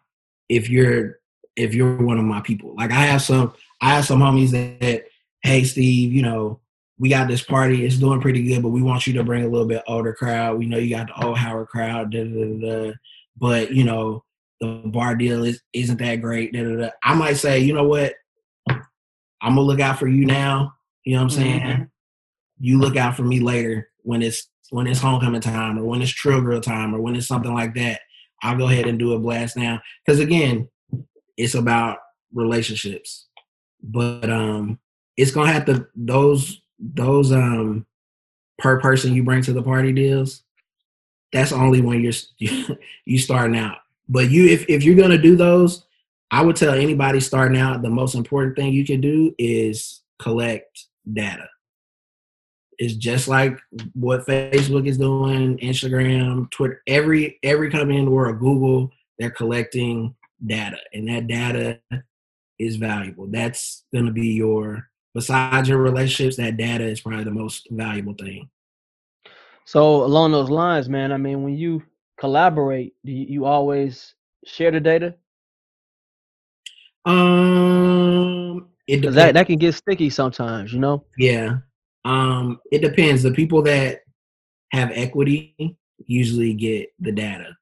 if you're if you're one of my people. Like I have some I have some homies that, that hey Steve, you know, we got this party, it's doing pretty good, but we want you to bring a little bit older crowd. We know you got the old Howard crowd, da, da, da, but you know, the bar deal is isn't that great. I might say, you know what, I'm gonna look out for you now. You know what I'm saying? Mm-hmm. You look out for me later when it's when it's homecoming time or when it's Trill Grill time or when it's something like that. I'll go ahead and do a blast now. Because again, it's about relationships. But um it's gonna have to those those um per person you bring to the party deals, that's only when you're you starting out. But you if if you're gonna do those, I would tell anybody starting out the most important thing you can do is collect data. It's just like what Facebook is doing, Instagram, Twitter, every every company in the world, Google, they're collecting data, and that data is valuable. That's going to be your besides your relationships. That data is probably the most valuable thing. So along those lines, man, I mean, when you collaborate, do you, you always share the data? Um, it that that can get sticky sometimes, you know. Yeah, um, it depends. The people that have equity usually get the data.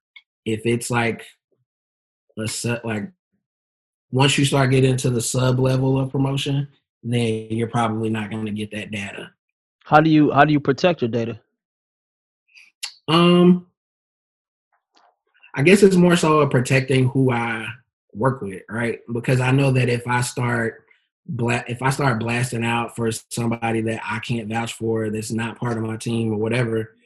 If it's like a set, like once you start getting to the sub level of promotion, then you're probably not going to get that data. How do you how do you protect your data? Um, I guess it's more so protecting who I work with, right? Because I know that if I start bla- if I start blasting out for somebody that I can't vouch for, that's not part of my team or whatever,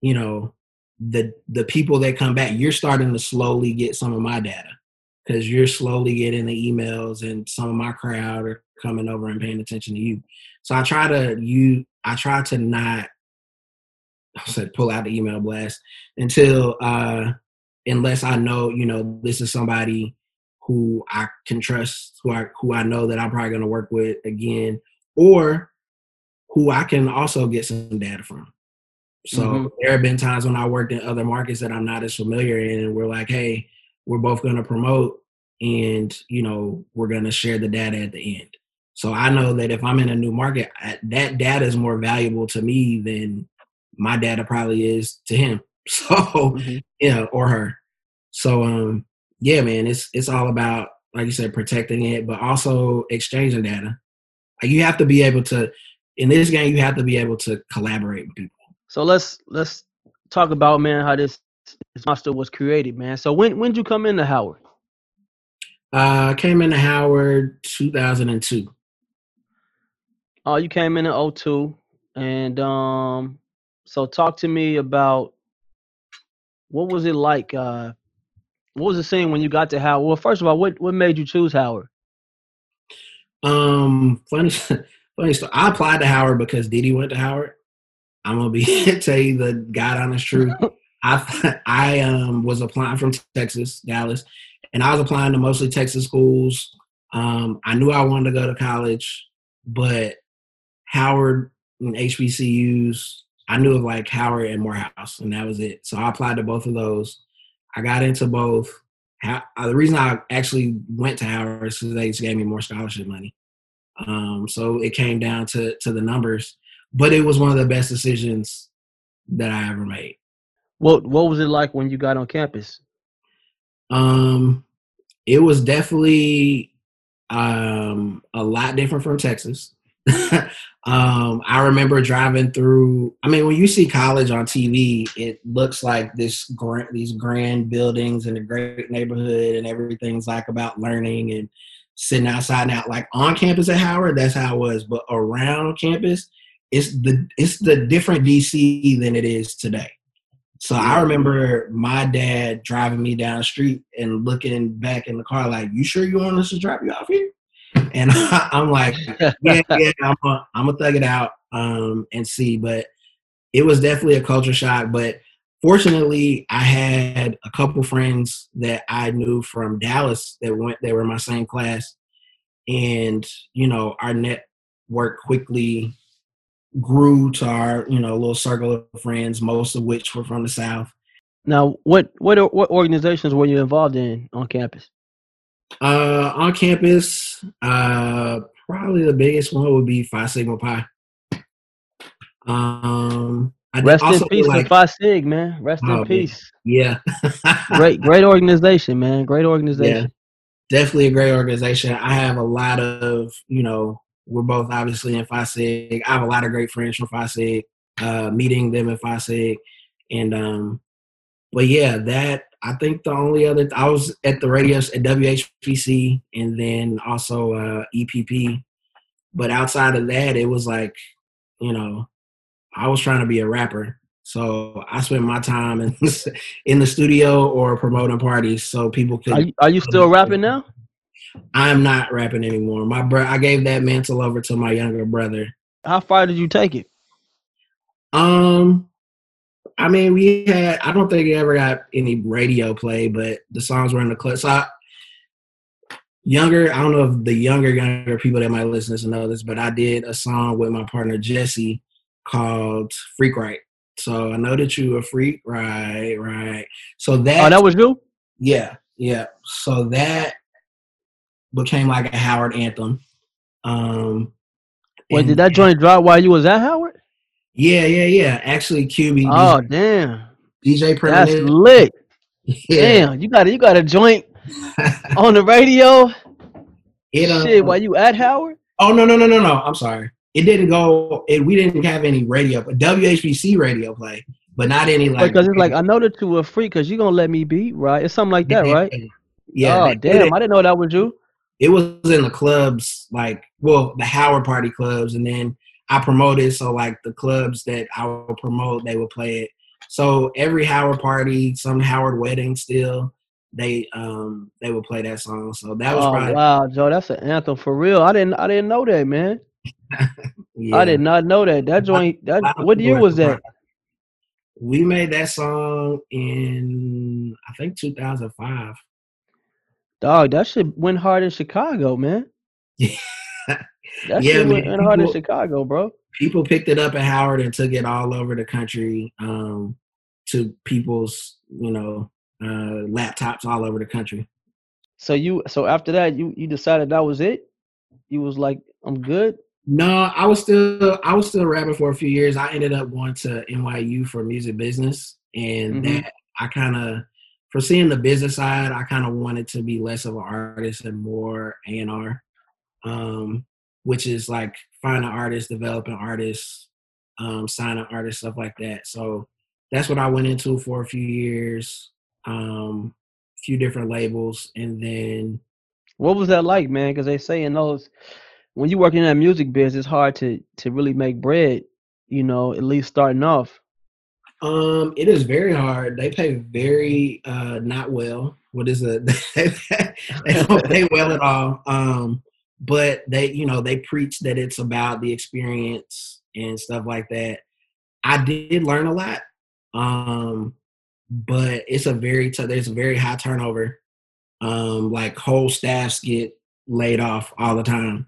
you know, the the people that come back, you're starting to slowly get some of my data because you're slowly getting the emails and some of my crowd are coming over and paying attention to you. So I try to you I try to not I said pull out the email blast until uh unless I know, you know, this is somebody who I can trust, who I who I know that I'm probably going to work with again, or who I can also get some data from. So mm-hmm. there have been times when I worked in other markets that I'm not as familiar in, and we're like, hey, we're both going to promote, and you know, we're going to share the data at the end. So I know that if I'm in a new market, that data is more valuable to me than my data probably is to him. So mm-hmm. yeah, or her. So um, yeah, man, it's it's all about like you said, protecting it, but also exchanging data. Like you have to be able to in this game, you have to be able to collaborate with people. So let's let's talk about man how this this monster was created, man. So when when did you come into Howard? Uh, I came into Howard 2002. Oh, you came in in 02. And um, so talk to me about what was it like uh, what was the scene when you got to Howard? Well, first of all, what what made you choose Howard? Um, funny, funny story. I applied to Howard because Diddy went to Howard. I'm gonna be tell you the God honest truth. I I um was applying from Texas, Dallas, and I was applying to mostly Texas schools. Um, I knew I wanted to go to college, but Howard and HBCUs, I knew of like Howard and Morehouse, and that was it. So I applied to both of those. I got into both. Uh, the reason I actually went to Howard is because they just gave me more scholarship money. Um, so it came down to to the numbers, but it was one of the best decisions that I ever made. What What was it like when you got on campus? Um, it was definitely um a lot different from Texas. um, I remember driving through. I mean, when you see college on TV, it looks like this grand, these grand buildings and a great neighborhood, and everything's like about learning and sitting outside. Now, like on campus at Howard, that's how it was. But around campus, it's the it's the different DC than it is today. So I remember my dad driving me down the street and looking back in the car like, "You sure you want us to drop you off here?" And I, am like, "Yeah, yeah, I'm gonna I'm a thug it out um, and see." But it was definitely a culture shock. But fortunately, I had a couple friends that I knew from Dallas that went. They were in my same class, and you know, our network quickly grew to our you know little circle of friends, most of which were from the South. Now, what what what organizations were you involved in on campus? Uh, on campus, uh, probably the biggest one would be Phi Sigma Pi. Um, I Rest in peace like, Phi Sig, man. Rest oh, in peace. Yeah. great, great organization, man. Great organization. Yeah, definitely a great organization. I have a lot of, you know, we're both obviously in Phi Sig. I have a lot of great friends from Phi Sig, uh, meeting them in Phi Sig. And, um, but yeah, that, I think the only other, I was at the radio at WHBC and then also uh, EPP. But outside of that, it was like, you know, I was trying to be a rapper. So I spent my time in, in the studio or promoting parties so people could. Are you, are you still rapping now? I'm not rapping anymore. My bro, I gave that mantle over to my younger brother. How far did you take it? Um, I mean, we had. I don't think it ever got any radio play, but the songs were in the club. So I, younger, I don't know if the younger younger people that might listen to know this, but I did a song with my partner Jesse called "Freak Right." So I know that you a freak, right? Right. So that. Oh, that was you. Yeah, yeah. So that became like a Howard anthem. Um, Wait, did that joint drop while you was at Howard? Yeah, yeah, yeah. Actually, QB. Oh DJ, damn. DJ Premier. That's lit. Yeah. Damn, you got you got a joint on the radio. It, uh, Shit, while you at Howard? Oh no no no no no! I'm sorry. It didn't go. It, we didn't have any radio, but WHBC radio play, but not any like. Because it's like I know that you were free because you're gonna let me be right. It's something like that, right? Yeah. Oh damn! I didn't know that was you it was in the clubs, like well, the Howard Party clubs, and then I promoted. So like the clubs that I would promote, they would play it. So every Howard Party, some Howard wedding, still they um they would play that song. So that was oh, probably wow, Joe. That's an anthem for real. I didn't I didn't know that, man. yeah. I did not know that. That joint. That what year was that? We made that song in I think 2005. Dog, that shit went hard in Chicago, man. Yeah. That yeah, shit went people, hard in Chicago, bro. People picked it up at Howard and took it all over the country um, to people's, you know, uh, laptops all over the country. So you, so after that, you you decided that was it. You was like, I'm good. No, I was still I was still rapping for a few years. I ended up going to NYU for music business, and mm-hmm. that I kind of for seeing the business side, I kind of wanted to be less of an artist and more A and R, um, which is like finding artists, developing artists, um, signing artists, stuff like that. So that's what I went into for a few years, um, a few different labels, and then. What was that like, man? Because they say in those, when you work in that music business, it's hard to to really make bread. You know, at least starting off. Um, it is very hard. They pay very uh not well. What is it? they don't pay well at all. Um, but they, you know, they preach that it's about the experience and stuff like that. I did learn a lot. Um, but it's a very t- there's a very high turnover. Um, like whole staffs get laid off all the time.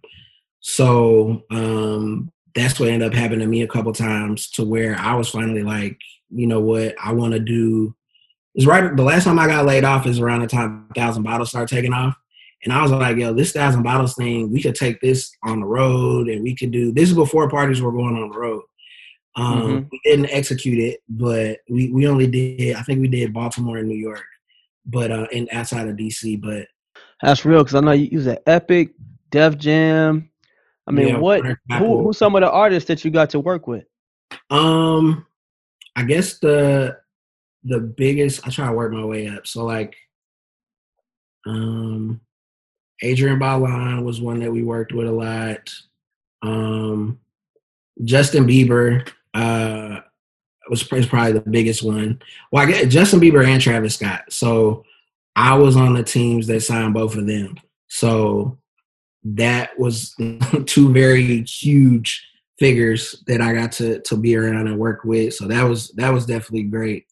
So um, that's what ended up happening to me a couple times to where I was finally like, you know what, I want to do. is right. The last time I got laid off is around the time thousand bottles started taking off, and I was like, yo, this thousand bottles thing, we could take this on the road, and we could do. This is before parties were going on the road. Um, mm-hmm. We didn't execute it, but we we only did. I think we did Baltimore and New York, but uh, and outside of DC. But that's real because I know you use an Epic, Def Jam, I mean, Yeah, what? Who? Who's some of the artists that you got to work with? Um, I guess the the biggest. I try to work my way up. So like, um, Adrian Balan was one that we worked with a lot. Um, Justin Bieber uh was probably the biggest one. Well, I get Justin Bieber and Travis Scott. So I was on the teams that signed both of them. So that was two very huge figures that I got to to be around and work with. So that was that was definitely great.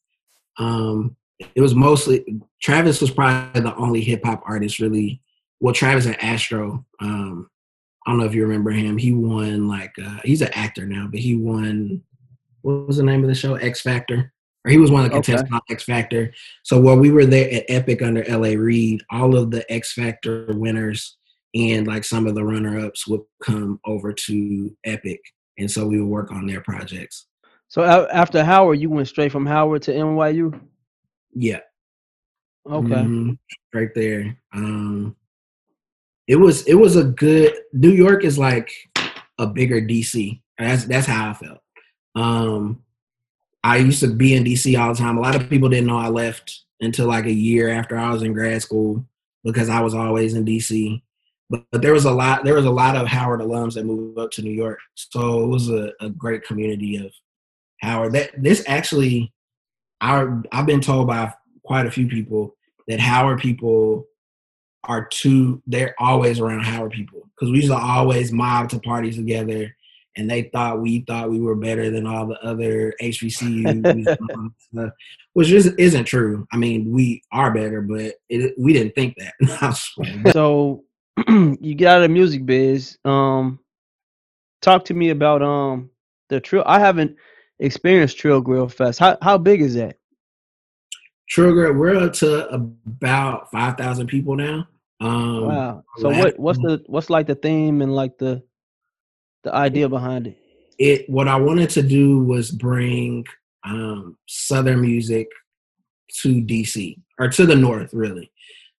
Um, it was mostly Travis was probably the only hip hop artist really. Well, Travis and Astro. Um, I don't know if you remember him. He won like uh, he's an actor now, but he won what was the name of the show? X Factor. Or he was one of the Okay. contestants on X Factor. So while we were there at Epic under LA Reid, all of the X Factor winners and like some of the runner ups would come over to Epic. And so we would work on their projects. So after Howard, you went straight from Howard to NYU. Yeah. Okay. Mhm. right there. Um, it was it was a good. New York is like a bigger DC. That's that's how I felt. Um, I used to be in DC all the time. A lot of people didn't know I left until like a year after I was in grad school because I was always in DC. But, but there was a lot there was a lot of Howard alums that moved up to New York, so it was a, a great community of Howard. That this actually, I I've been told by quite a few people that Howard people are too they're always around Howard people because we used to always mob to parties together and they thought we thought we were better than all the other HBCUs and all that stuff, which is, isn't true. I mean, we are better, but it, we didn't think that. So you get out of the music biz. Um, talk to me about um the Trill. I haven't experienced Trill Grill Fest. How how big is that? Trill Grill, we're up to about five thousand people now. Um, Wow. So what what's the what's like the theme and like the the idea behind it? it what I wanted to do was bring um, southern music to DC or to the north, really.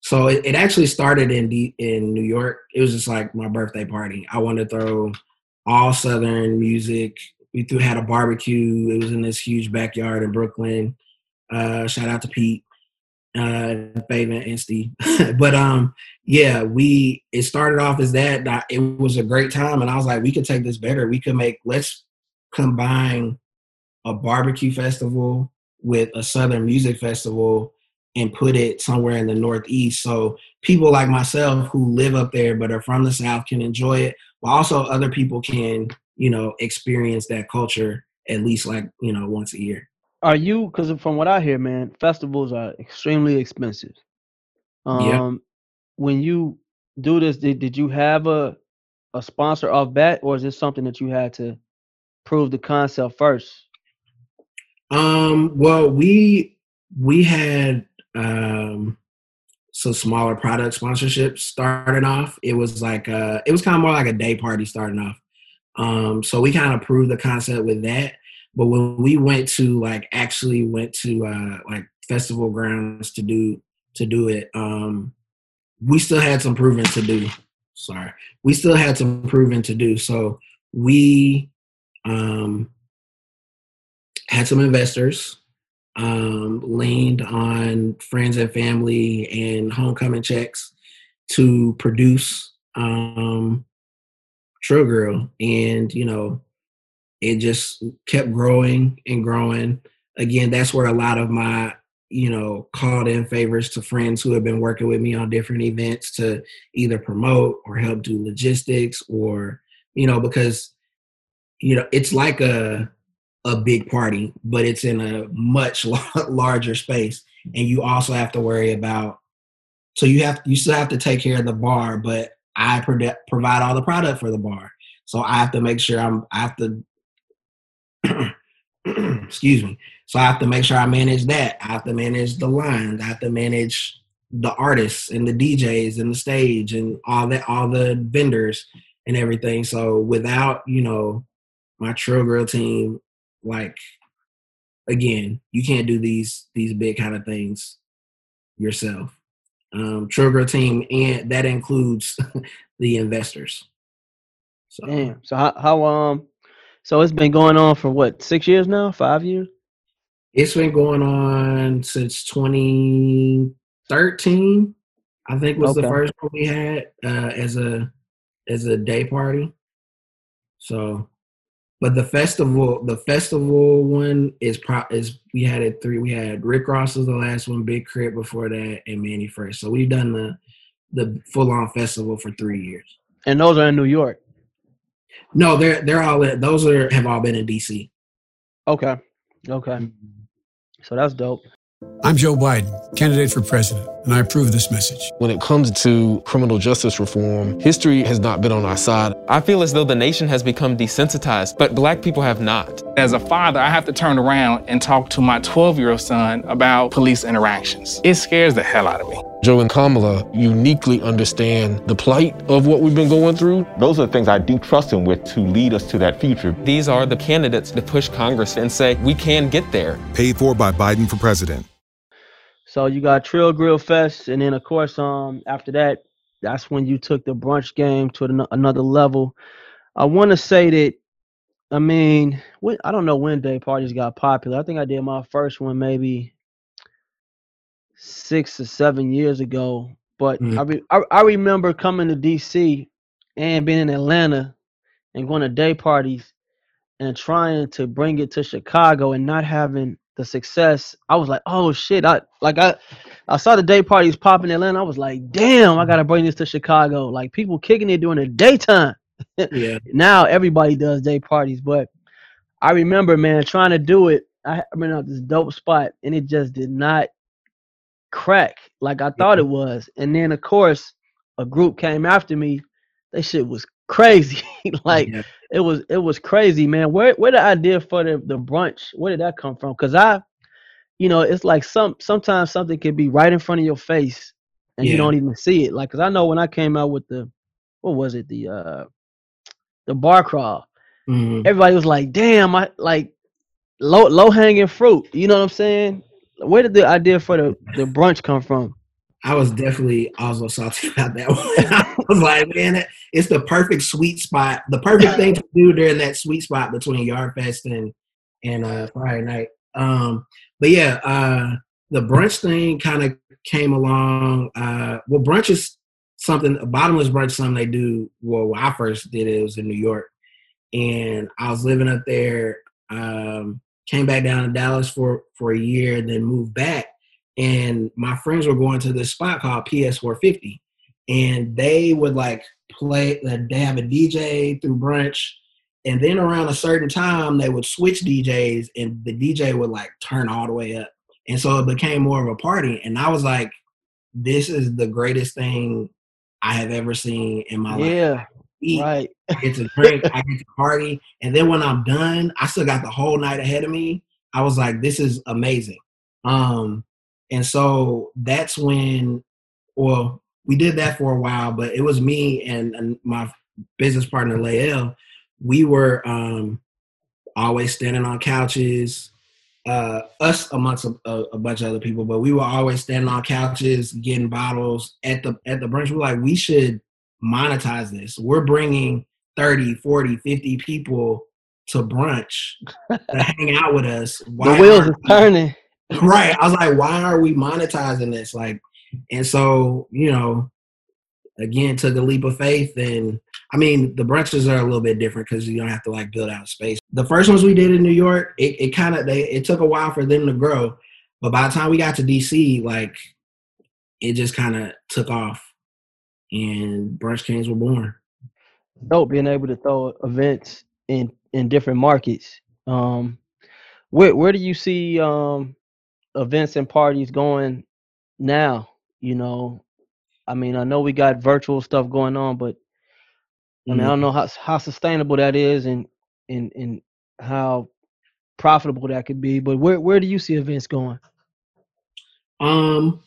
So it, it actually started in D, in New York. It was just like my birthday party. I wanted to throw all southern music. We threw had a barbecue. It was in this huge backyard in Brooklyn. Uh, shout out to Pete, uh, Faven, and Steve. but um, yeah, we it started off as that It was a great time, and I was like, we could take this better. We could make let's combine a barbecue festival with a southern music festival and put it somewhere in the northeast so people like myself who live up there but are from the south can enjoy it but also other people can you know experience that culture at least like you know once a year Are you because from what I hear, man, festivals are extremely expensive. Um, Yeah. when you do this, did, did you have a a sponsor off bat, or is this something that you had to prove the concept first? Um, well, we we had um some smaller product sponsorships starting off. It was like uh it was kind of more like a day party starting off. Um, so we kind of proved the concept with that. But when we went to like actually went to uh like festival grounds to do to do it, um, we still had some proving to do. Sorry, we still had some proving to do. So we um had some investors, um, leaned on friends and family and homecoming checks to produce um, Trill Grill. And, you know, it just kept growing and growing. Again, that's where a lot of my, you know, called in favors to friends who have been working with me on different events to either promote or help do logistics or, you know, because, you know, it's like a, a big party, but it's in a much larger space, and you also have to worry about. So you have you still have to take care of the bar, but I provide all the product for the bar, so I have to make sure I'm. I have to. excuse me. So I have to make sure I manage that. I have to manage the lines. I have to manage the artists and the DJs and the stage and all that, all the vendors and everything. So without you know my Trill Grill team, like again, you can't do these these big kind of things yourself. Um, Girl team, and that includes the investors. So, Damn. So how how um so it's been going on for what six years now? Five years? It's been going on since 2013. I think was the first one we had uh, as a as a day party. So, but the festival, the festival one is pro is we had it three. We had Rick Ross was the last one, Big K.R.I.T. before that, and Mannie Fresh. So we've done the the full on festival for three years. And those are in New York. No, they're they're all in, those are have all been in DC. Okay. Okay. So that's dope. I'm Joe Biden, candidate for president, and I approve this message. When it comes to criminal justice reform, history has not been on our side. I feel as though the nation has become desensitized, but black people have not. As a father, I have to turn around and talk to my 12 year old son about police interactions. It scares the hell out of me. Joe and Kamala uniquely understand the plight of what we've been going through. Those are the things I do trust him with to lead us to that future. These are the candidates to push Congress and say, we can get there. Paid for by Biden for president. So you got Trill Grill Fest, and then of course, um, after that, that's when you took the brunch game to an- another level. I want to say that, I mean, when, I don't know when day parties got popular. I think I did my first one maybe six or seven years ago. But I, Mhm. re- I I remember coming to DC and being in Atlanta and going to day parties and trying to bring it to Chicago and not having the success. I was like, oh shit! I like I I saw the day parties pop in Atlanta. I was like, damn, I gotta bring this to Chicago. Like people kicking it during the daytime. Yeah, Now everybody does day parties, but I remember, man, trying to do it. I I ran out this dope spot, and it just did not crack like I thought it was. And then, of course, a group came after me. That shit was crazy. like yeah. it was, it was crazy, man. Where where the idea for the the brunch? Where did that come from? Cause I, you know, it's like some sometimes something can be right in front of your face, and you don't even see it. Like, cause I know when I came out with the, what was it, the uh, the bar crawl Mhm. everybody was like, "Damn, I like low low hanging fruit." You know what I'm saying? Where did the idea for the the brunch come from? I was definitely also salty about that one. I was like, man, it- it's the perfect sweet spot, the perfect thing to do during that sweet spot between Yard Fest and and uh, Friday night. Um, but yeah, uh, the brunch thing kind of came along. Uh, well, brunch is something. Bottomless brunch, something they do. Well, when I first did it, it was in New York, and I was living up there. Um, came back down to Dallas for for a year, then moved back and my friends were going to this spot called PS450, and they would like play. They have a DJ through brunch, and then around a certain time they would switch DJs, and the DJ would like turn all the way up, and so it became more of a party. And I was like, "This is the greatest thing I have ever seen in my life." Eat, right. I get to drink, I get to party, and then when I'm done, I still got the whole night ahead of me. I was like, this is amazing. Um, and so that's when, well, we did that for a while, but it was me and, and my business partner Lael. We were um, always standing on couches, uh, us amongst a, a, a bunch of other people, but we were always standing on couches, getting bottles at the at the brunch. We're like, we should monetize this. We're bringing 30, 40, 50 people to brunch to hang out with us. The wheels we- turning. right. I was like, why are we monetizing this? Like, and so, you know, again, took a leap of faith. And I mean, the brunches are a little bit different because you don't have to like build out space. The first ones we did in New York, it, it kind of, they, it took a while for them to grow. But by the time we got to DC, like, it just kind of took off and Brunch Kings were born. Dope being able to throw events in in different markets. Um, where where do you see um events and parties going now? You know, I mean, I know we got virtual stuff going on, but I mean, I don't know how how sustainable that is and and and how profitable that could be. But where where do you see events going? Um,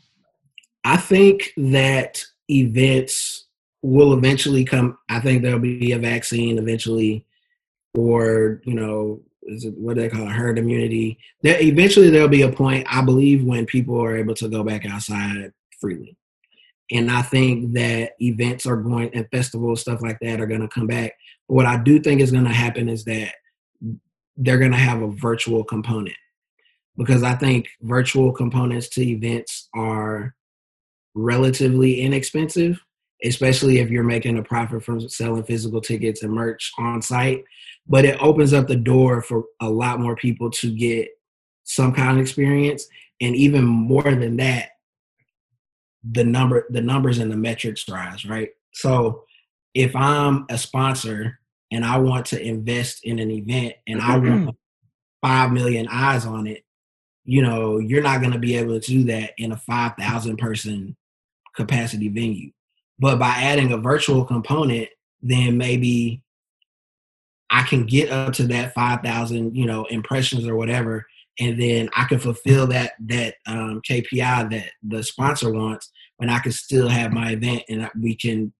I think that events will eventually come. I think there'll be a vaccine eventually, or you know, is it what they call it, herd immunity. There eventually there'll be a point. I believe when people are able to go back outside freely, and I think that events are going and festivals stuff like that are going to come back. But What I do think is going to happen is that they're going to have a virtual component because I think virtual components to events are relatively inexpensive, especially if you're making a profit from selling physical tickets and merch on site. But it opens up the door for a lot more people to get some kind of experience. And even more than that, the number the numbers and the metrics rise, right? So if I'm a sponsor and I want to invest in an event and I mm-hmm. want five million eyes on it, you know, you're not going to be able to do that in a 5,000 person capacity venue. But by adding a virtual component, then maybe I can get up to that 5,000, you know, impressions or whatever. And then I can fulfill that, that um, KPI that the sponsor wants, but I can still have my event and we can,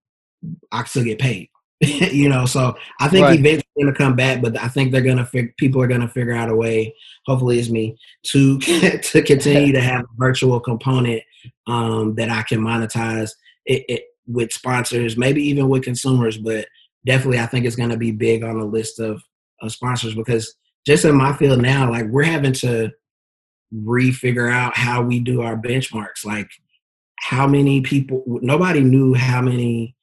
I still get paid. you know, so I think right. events are going to come back, but I think they're going to fig- people are going to figure out a way. Hopefully, it's me to to continue to have a virtual component um, that I can monetize it, it, with sponsors, maybe even with consumers. But definitely, I think it's going to be big on the list of, of sponsors because just in my field now, like we're having to refigure out how we do our benchmarks. Like, how many people? Nobody knew how many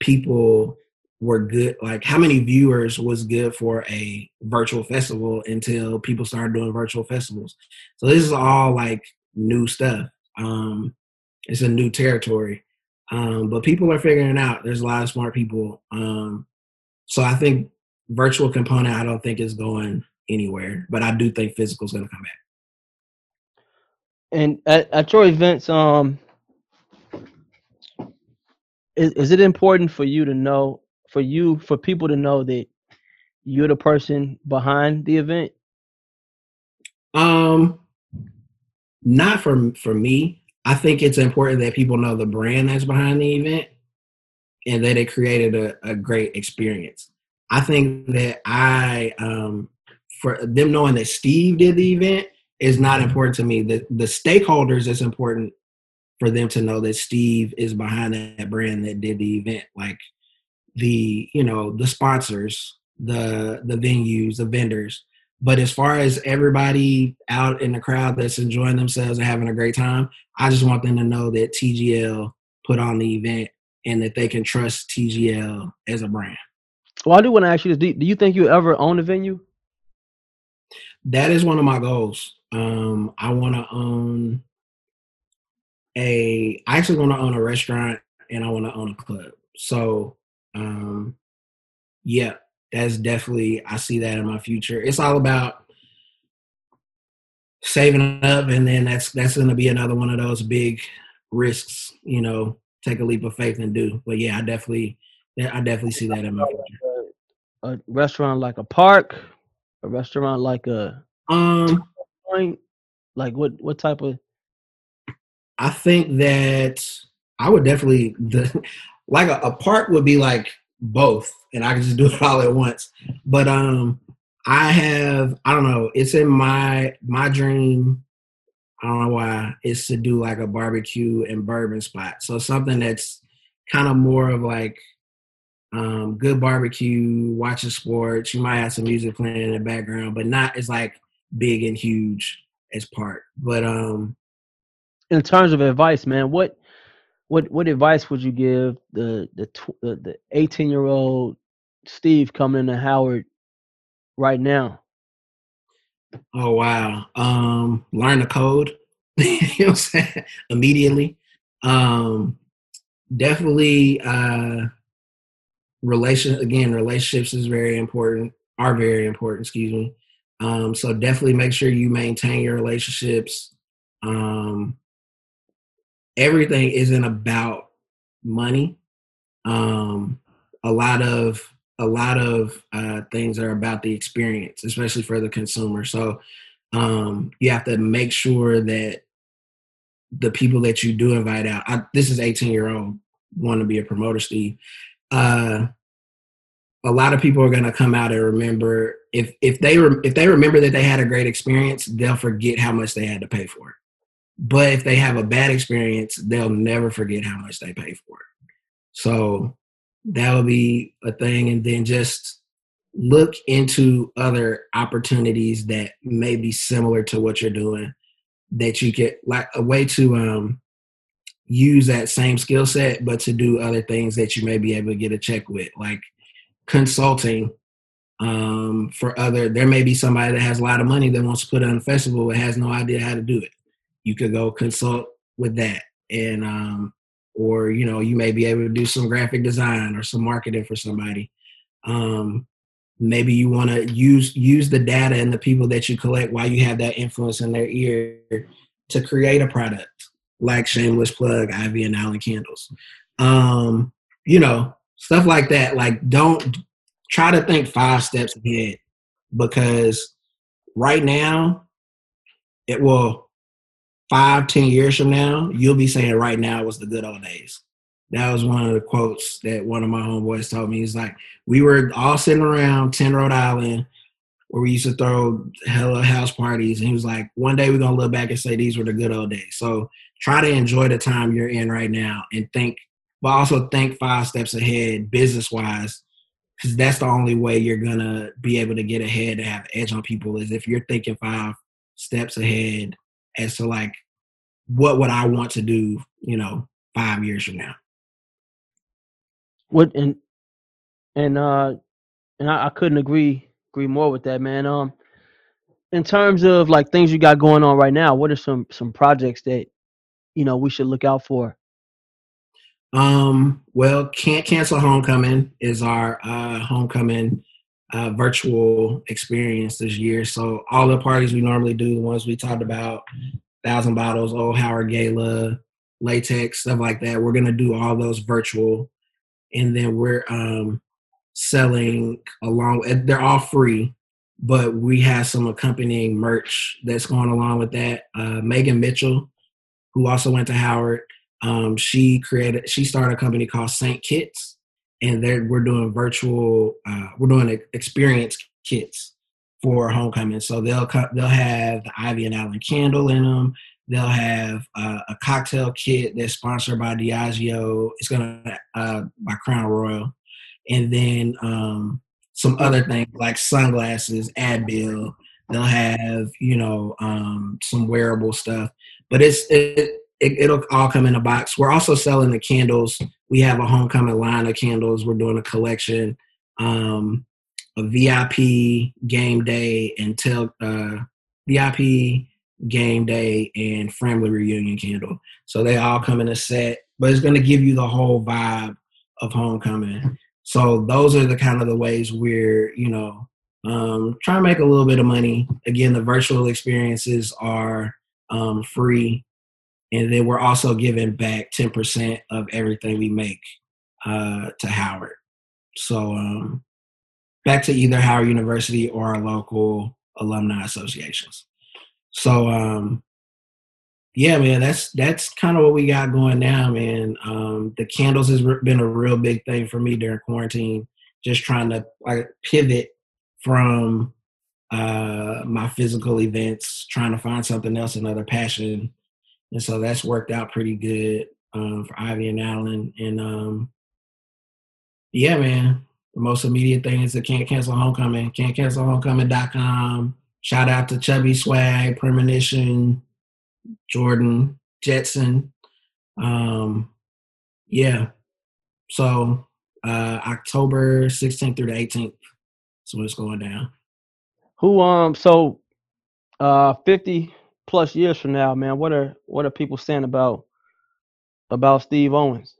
people were good like how many viewers was good for a virtual festival until people started doing virtual festivals so this is all like new stuff um it's a new territory. Um but people are figuring out. There's a lot of smart people. Um so i think virtual component i don't think is going anywhere but i do think physical is going to come back. And at, at your events um is, is it important for you to know for you for people to know that you're the person behind the event? Um, not for for me. I think it's important that people know the brand that's behind the event and that it created a, a great experience. I think that I um for them knowing that Steve did the event is not important to me. The the stakeholders is important for them to know that Steve is behind that brand that did the event. Like the you know the sponsors the the venues the vendors but as far as everybody out in the crowd that's enjoying themselves and having a great time i just want them to know that tgl put on the event and that they can trust tgl as a brand. Well i do want to ask you this. Do you think you ever own a venue? That is one of my goals. Um i want to own a i actually want to own a restaurant and i want to own a club. So um, yeah, that's definitely I see that in my future. It's all about saving up, and then that's that's going to be another one of those big risks. You know, take a leap of faith and do. But yeah, I definitely, I definitely see that in my future. A restaurant like a park, a restaurant like a um point, like what what type of? I think that I would definitely the like a, a park would be like both, and I can just do it all at once. But um, I have I don't know. It's in my my dream. I don't know why is to do like a barbecue and bourbon spot. So something that's kind of more of like um, good barbecue, watching sports. You might have some music playing in the background, but not as like big and huge as part. But um, in terms of advice, man, what what what advice would you give the the the 18 year old Steve coming into Howard right now? Oh wow. Um learn the code. you know what I'm saying? Immediately. Um definitely uh relation again, relationships is very important, are very important, excuse me. Um so definitely make sure you maintain your relationships. Um everything isn't about money. Um, a lot of a lot of uh, things are about the experience, especially for the consumer. So um, you have to make sure that the people that you do invite out. I, this is 18 year old want to be a promoter, Steve. Uh, a lot of people are going to come out and remember if if they re- if they remember that they had a great experience, they'll forget how much they had to pay for it. But if they have a bad experience, they'll never forget how much they pay for it. So that would be a thing. And then just look into other opportunities that may be similar to what you're doing that you get like a way to um use that same skill set but to do other things that you may be able to get a check with like consulting um for other there may be somebody that has a lot of money that wants to put on a festival but has no idea how to do it you could go consult with that and um or you know you may be able to do some graphic design or some marketing for somebody. Um maybe you want to use use the data and the people that you collect while you have that influence in their ear to create a product like shameless plug Ivey and allen candles. Um you know stuff like that like don't try to think five steps ahead because right now it will five ten years from now you'll be saying right now was the good old days that was one of the quotes that one of my homeboys told me. He's like, we were all sitting around 10 Rhode Island where we used to throw hella house parties. And he was like, one day we're going to look back and say these were the good old days. So try to enjoy the time you're in right now and think, but also think five steps ahead business wise, because that's the only way you're going to be able to get ahead to have edge on people is if you're thinking five steps ahead as to like, what would I want to do, you know, five years from now? What and and uh and I, I couldn't agree agree more with that, man. Um, in terms of like things you got going on right now, what are some some projects that you know we should look out for? Um, well, can't cancel homecoming is our uh, homecoming uh, virtual experience this year. So all the parties we normally do, the ones we talked about, thousand bottles, old Howard Gala, latex, stuff like that. We're gonna do all those virtual and then we're um, selling along. They're all free, but we have some accompanying merch that's going along with that. Uh, Megan Mitchell, who also went to Howard, um, she created. She started a company called Saint Kits, and they we're doing virtual. Uh, we're doing experience kits for homecoming. So they'll they'll have the Ivey and Allen candle in them. They'll have uh, a cocktail kit that's sponsored by Diageo. It's gonna uh, by Crown Royal, and then um, some other things like sunglasses, Advil. They'll have you know um, some wearable stuff, but it's it, it will all come in a box. We're also selling the candles. We have a homecoming line of candles. We're doing a collection, um, a VIP game day and tell uh, VIP game day and family reunion candle. So they all come in a set, but it's going to give you the whole vibe of homecoming. So those are the kind of the ways we're, you know, um, trying to make a little bit of money. Again, the virtual experiences are um, free, and then we're also giving back ten percent of everything we make uh, to Howard. So um, back to either Howard University or our local alumni associations. So um yeah, man, that's that's kind of what we got going now, man. Um the candles has been a real big thing for me during quarantine, just trying to like pivot from uh my physical events, trying to find something else, another passion. And so that's worked out pretty good um for Ivey and Allen. And um yeah, man. The most immediate thing is the can't cancel homecoming, can't cancel homecoming.com Shout out to Chubby Swag, Premonition, Jordan, Jetson. Um, yeah. So uh, October 16th through the 18th. So it's going down. Who um so uh 50 plus years from now, man, what are what are people saying about about Steve Owens?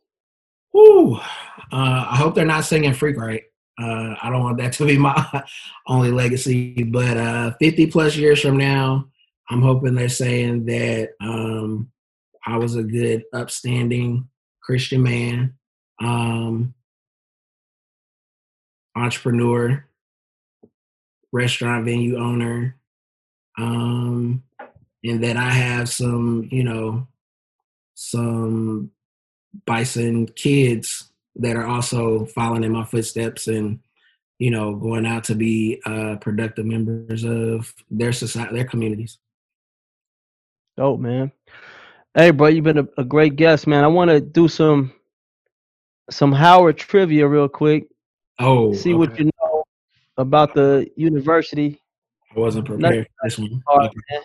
Whoo. Uh, I hope they're not singing Freak Right. Uh, I don't want that to be my only legacy, but uh, 50 plus years from now, I'm hoping they're saying that um, I was a good, upstanding Christian man, um, entrepreneur, restaurant venue owner, um, and that I have some, you know, some bison kids that are also following in my footsteps and you know going out to be uh, productive members of their society their communities dope man hey bro you've been a, a great guest man i want to do some some Howard trivia real quick. Oh, See what you know about the university. I wasn't prepared for this one. Hard, man.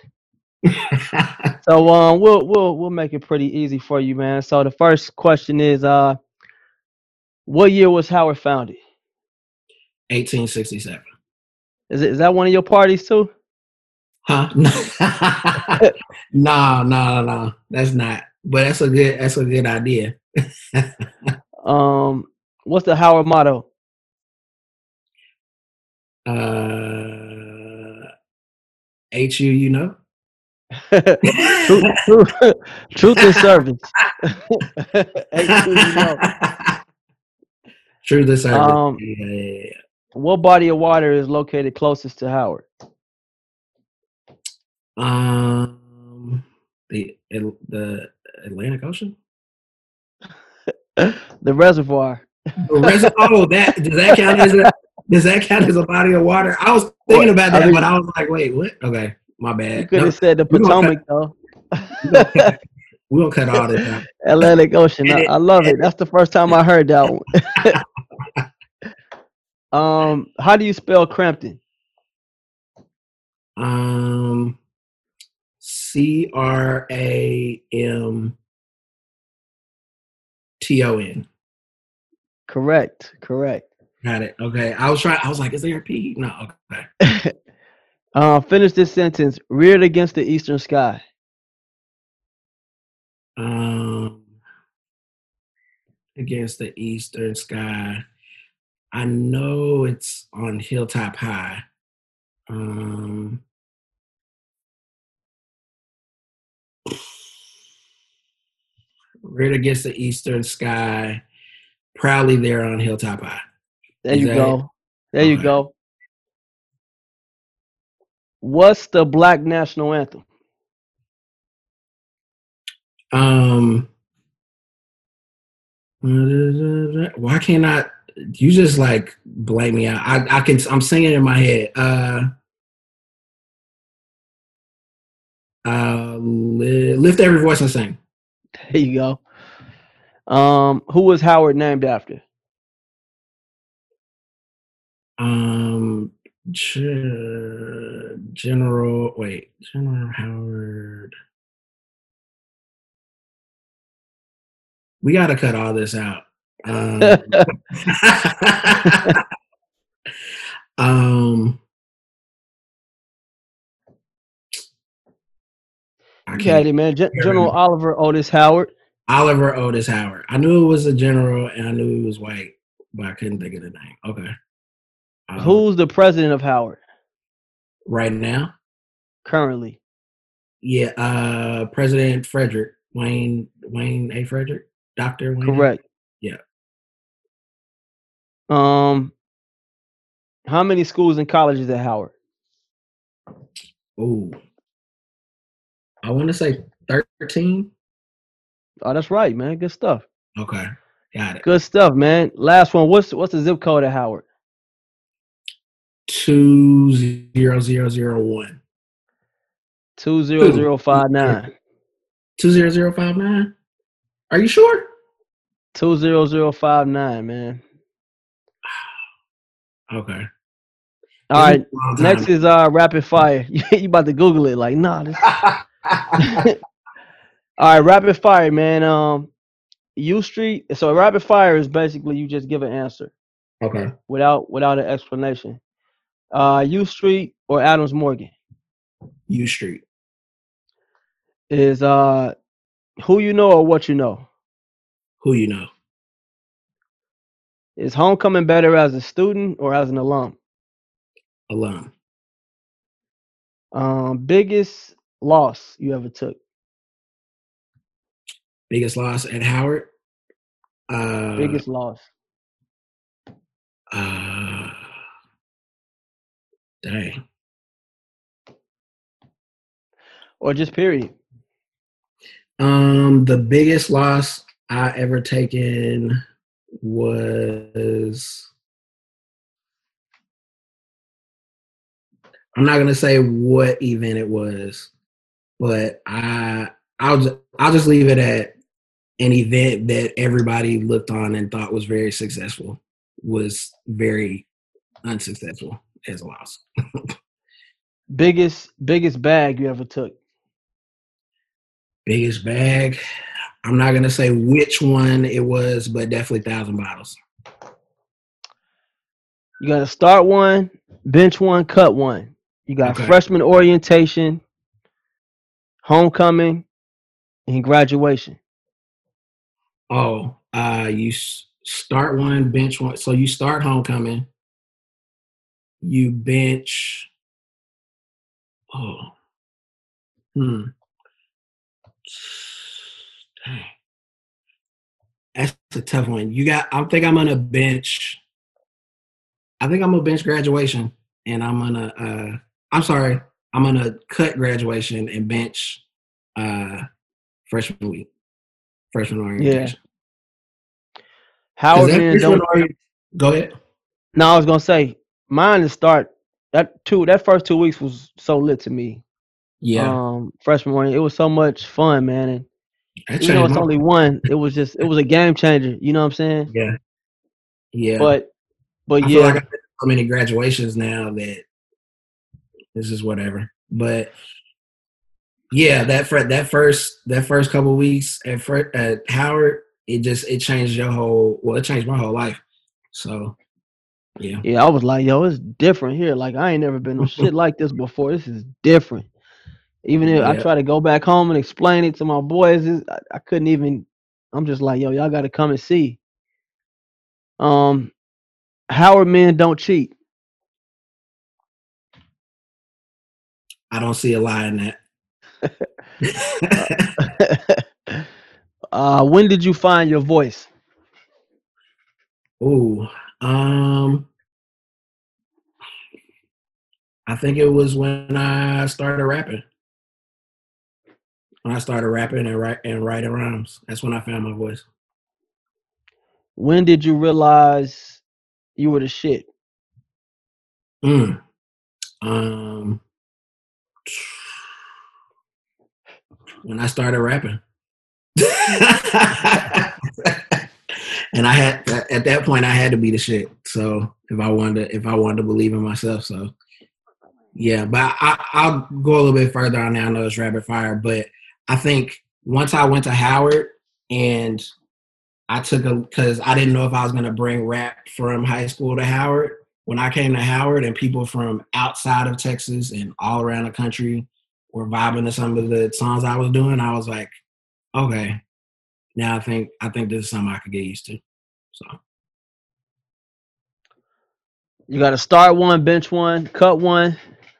So um, we'll we'll we'll make it pretty easy for you, man. So the first question is, uh, what year was Howard founded? 1867. Is it is that one of your parties too? Huh? no, no, no. No, no. That's not. But that's a good. That's a good idea. Um, what's the Howard motto? Uh, H U, you know. Truth, and service. H2. True, this service. Um, yeah, yeah, yeah. What body of water is located closest to Howard? Um, the the Atlantic Ocean. The reservoir. The reservoir. oh, that does that count as a does that count as a body of water? I was thinking about that, but I was like, wait, what? Okay, my bad. You could No, have said the we gonna Potomac though. we'll cut all this out. Atlantic Ocean. I, I love it. That's the first time I heard that one. um, how do you spell Cramton? Um, C R A M T O N. Correct. Correct. Got it. Okay. I was trying. I was like, is there a P? No. Okay. Uh, finish this sentence. Reared against the eastern sky. Um, against the eastern sky. I know it's on Hilltop High. Um, reared against the eastern sky. Proudly there on Hilltop High. There Is you go. There you go. What's the black national anthem? Um, why can't I? You just like blame me out. I, I can. I'm singing in my head. Uh, uh, li- lift every voice and sing. There you go. Um, who was Howard named after? Um, General. Wait, General Howard. We got to cut all this out. Um, um I had it, man. Gen- General Oliver Otis Howard. Oliver Otis Howard. I knew it was a general and I knew he was white, but I couldn't think of the name. Okay. Who's the president of Howard right now? currently? Yeah, uh President Frederick Wayne Wayne A. Frederick, Doctor Wayne. A. Correct. Yeah. Um, how many schools and colleges at Howard? Oh, I want to say thirteen. Oh, that's right, man. Good stuff. Okay, got it. Good stuff, man. Last one. What's what's the zip code at Howard? Two zero zero zero one. Two zero zero five nine. Two zero zero five nine. Are you sure? Two zero zero five nine, man. Okay. All right. Next is uh rapid fire. you about to Google it? Like, nah. This... All right, rapid fire, man. Um, U Street. So rapid fire is basically you just give an answer okay. without without an explanation. Uh, U Street or Adams Morgan U Street. is uh who you know or what you know. Who you know? Is homecoming better as a student or as an alum? Alum. Um, biggest loss you ever took. Biggest loss at Howard. Uh, Biggest loss. Uh, dang. Or just period. Um, the biggest loss I ever taken was. I'm not gonna say what event it was, but I I'll ju- I'll just leave it at an event that everybody looked on and thought was very successful was very unsuccessful a loss. biggest biggest bag you ever took? Biggest bag. I'm not gonna say which one it was, but definitely thousand bottles. You got to start one, bench one, cut one. You got Okay. freshman orientation, homecoming, and graduation. Oh, uh, you start one, bench one. So you start homecoming. You bench. Oh, hmm. Dang. That's a tough one. You got. I think I'm gonna bench. I think I'm gonna bench graduation, and I'm gonna. uh I'm sorry. I'm gonna cut graduation and bench uh freshman week, freshman orientation. 'Cause Howard men freshman orient- Go ahead. No, I was gonna say mine to start that two that first two weeks was so lit to me. Yeah, Um, freshman morning, it was so much fun, man. And that you know, it's only one. It was just it was a game changer. You know what I'm saying? yeah, yeah. But but I yeah, like I've so many graduations now that this is whatever. But yeah, that fir- that first that first couple weeks at fir- at Howard, it just it changed your whole. Well, it changed my whole life. So yeah, yeah, I was like, yo, it's different here. Like I ain't never been on shit like this before. This is different. Even if I try to go back home and explain it to my boys, I, I couldn't even. I'm just like, yo, y'all got to come and see. Um, Howard men don't cheat. I don't see a lie in that. uh, when did you find your voice? Ooh, um, I think it was when I started rapping. When I started rapping and write and writing rhymes, that's when I found my voice. When did you realize you were the shit? Mm. Um, when I started rapping, and I had at that point I had to be the shit. So if I wanted to, if I wanted to believe in myself, so yeah. But I, I'll go a little bit further on now. I know it's rapid fire, but I think once I went to Howard and I took a because I didn't know if I was gonna bring rap from high school to Howard. When I came to Howard and people from outside of Texas and all around the country were vibing to some of the songs I was doing, I was like, okay, now I think I think this is something I could get used to. So You got to start one, bench one, cut one.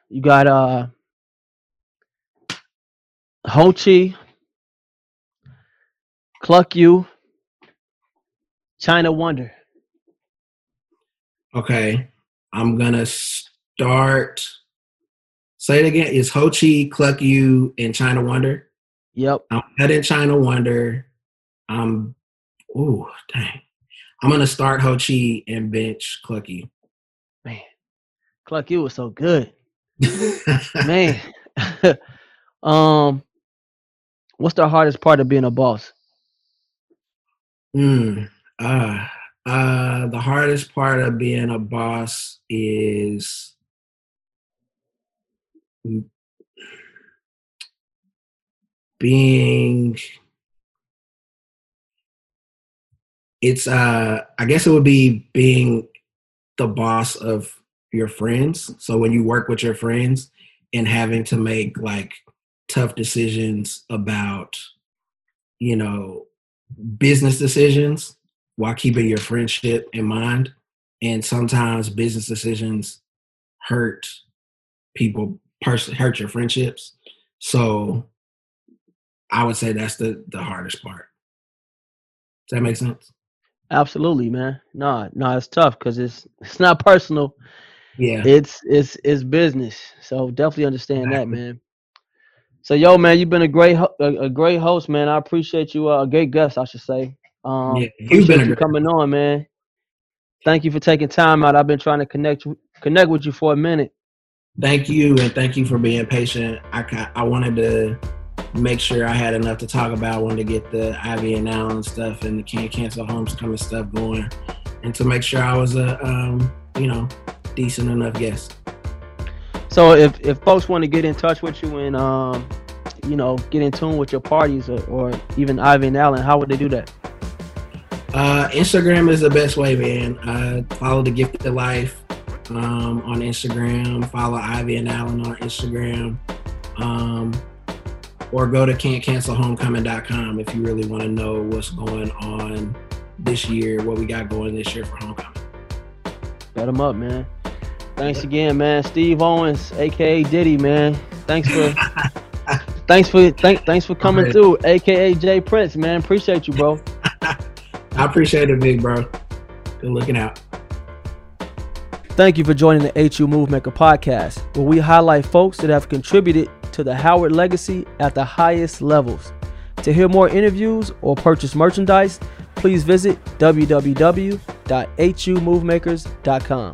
You got uh Ho Chi, Cluck You, China Wonder. okay, I'm gonna start. Say it again. Is Ho Chi, Cluck You, and China Wonder? Yep. I'm cutting China Wonder. I'm, ooh, dang. I'm gonna start Ho Chi and bench Clucky. Man, Clucky was so good. Man. um, what's the hardest part of being a boss? Mm, uh, uh, the hardest part of being a boss is being it's uh i guess it would be being the boss of your friends. So when you work with your friends and having to make like tough decisions about you know business decisions while keeping your friendship in mind. And sometimes business decisions hurt people pers- hurt your friendships. So i would say that's the the hardest part. Does that make sense Absolutely, man. No, no, it's tough because it's it's not personal. yeah It's it's it's business. So definitely understand that, man. So yo, man, you've been a great ho- a, a great host, man. I appreciate you. Uh, a great guest, I should say. Um, Yeah, you've been a you great- coming on, man. Thank you for taking time out. I've been trying to connect connect with you for a minute. thank you and thank you for being patient i i wanted to make sure I had enough to talk about. I wanted to get the Ivey and Allen stuff and the Can't Cancel Homecoming stuff going, and to make sure I was a um, you know decent enough guest. So if if folks want to get in touch with you and um, you know get in tune with your parties or, or even Ivey and Allen, how would they do that? Uh, Instagram is the best way, man. Uh, follow the Gifted Life um, on Instagram. Follow Ivy and Allen on Instagram. Um, or go to can'tcancelhomecoming.com if you really want to know what's going on this year, what we got going this year for homecoming. Set them up, man. Thanks again, man. Steve Owens, aka Diddy, man. Thanks for thanks for thank, thanks for coming through, aka Jay Prince, man. Appreciate you, bro. I appreciate it, big bro. Good looking out. Thank you for joining the HU Move Maker podcast, where we highlight folks that have contributed to the Howard legacy at the highest levels. To hear more interviews or purchase merchandise, please visit www.humovemakers.com.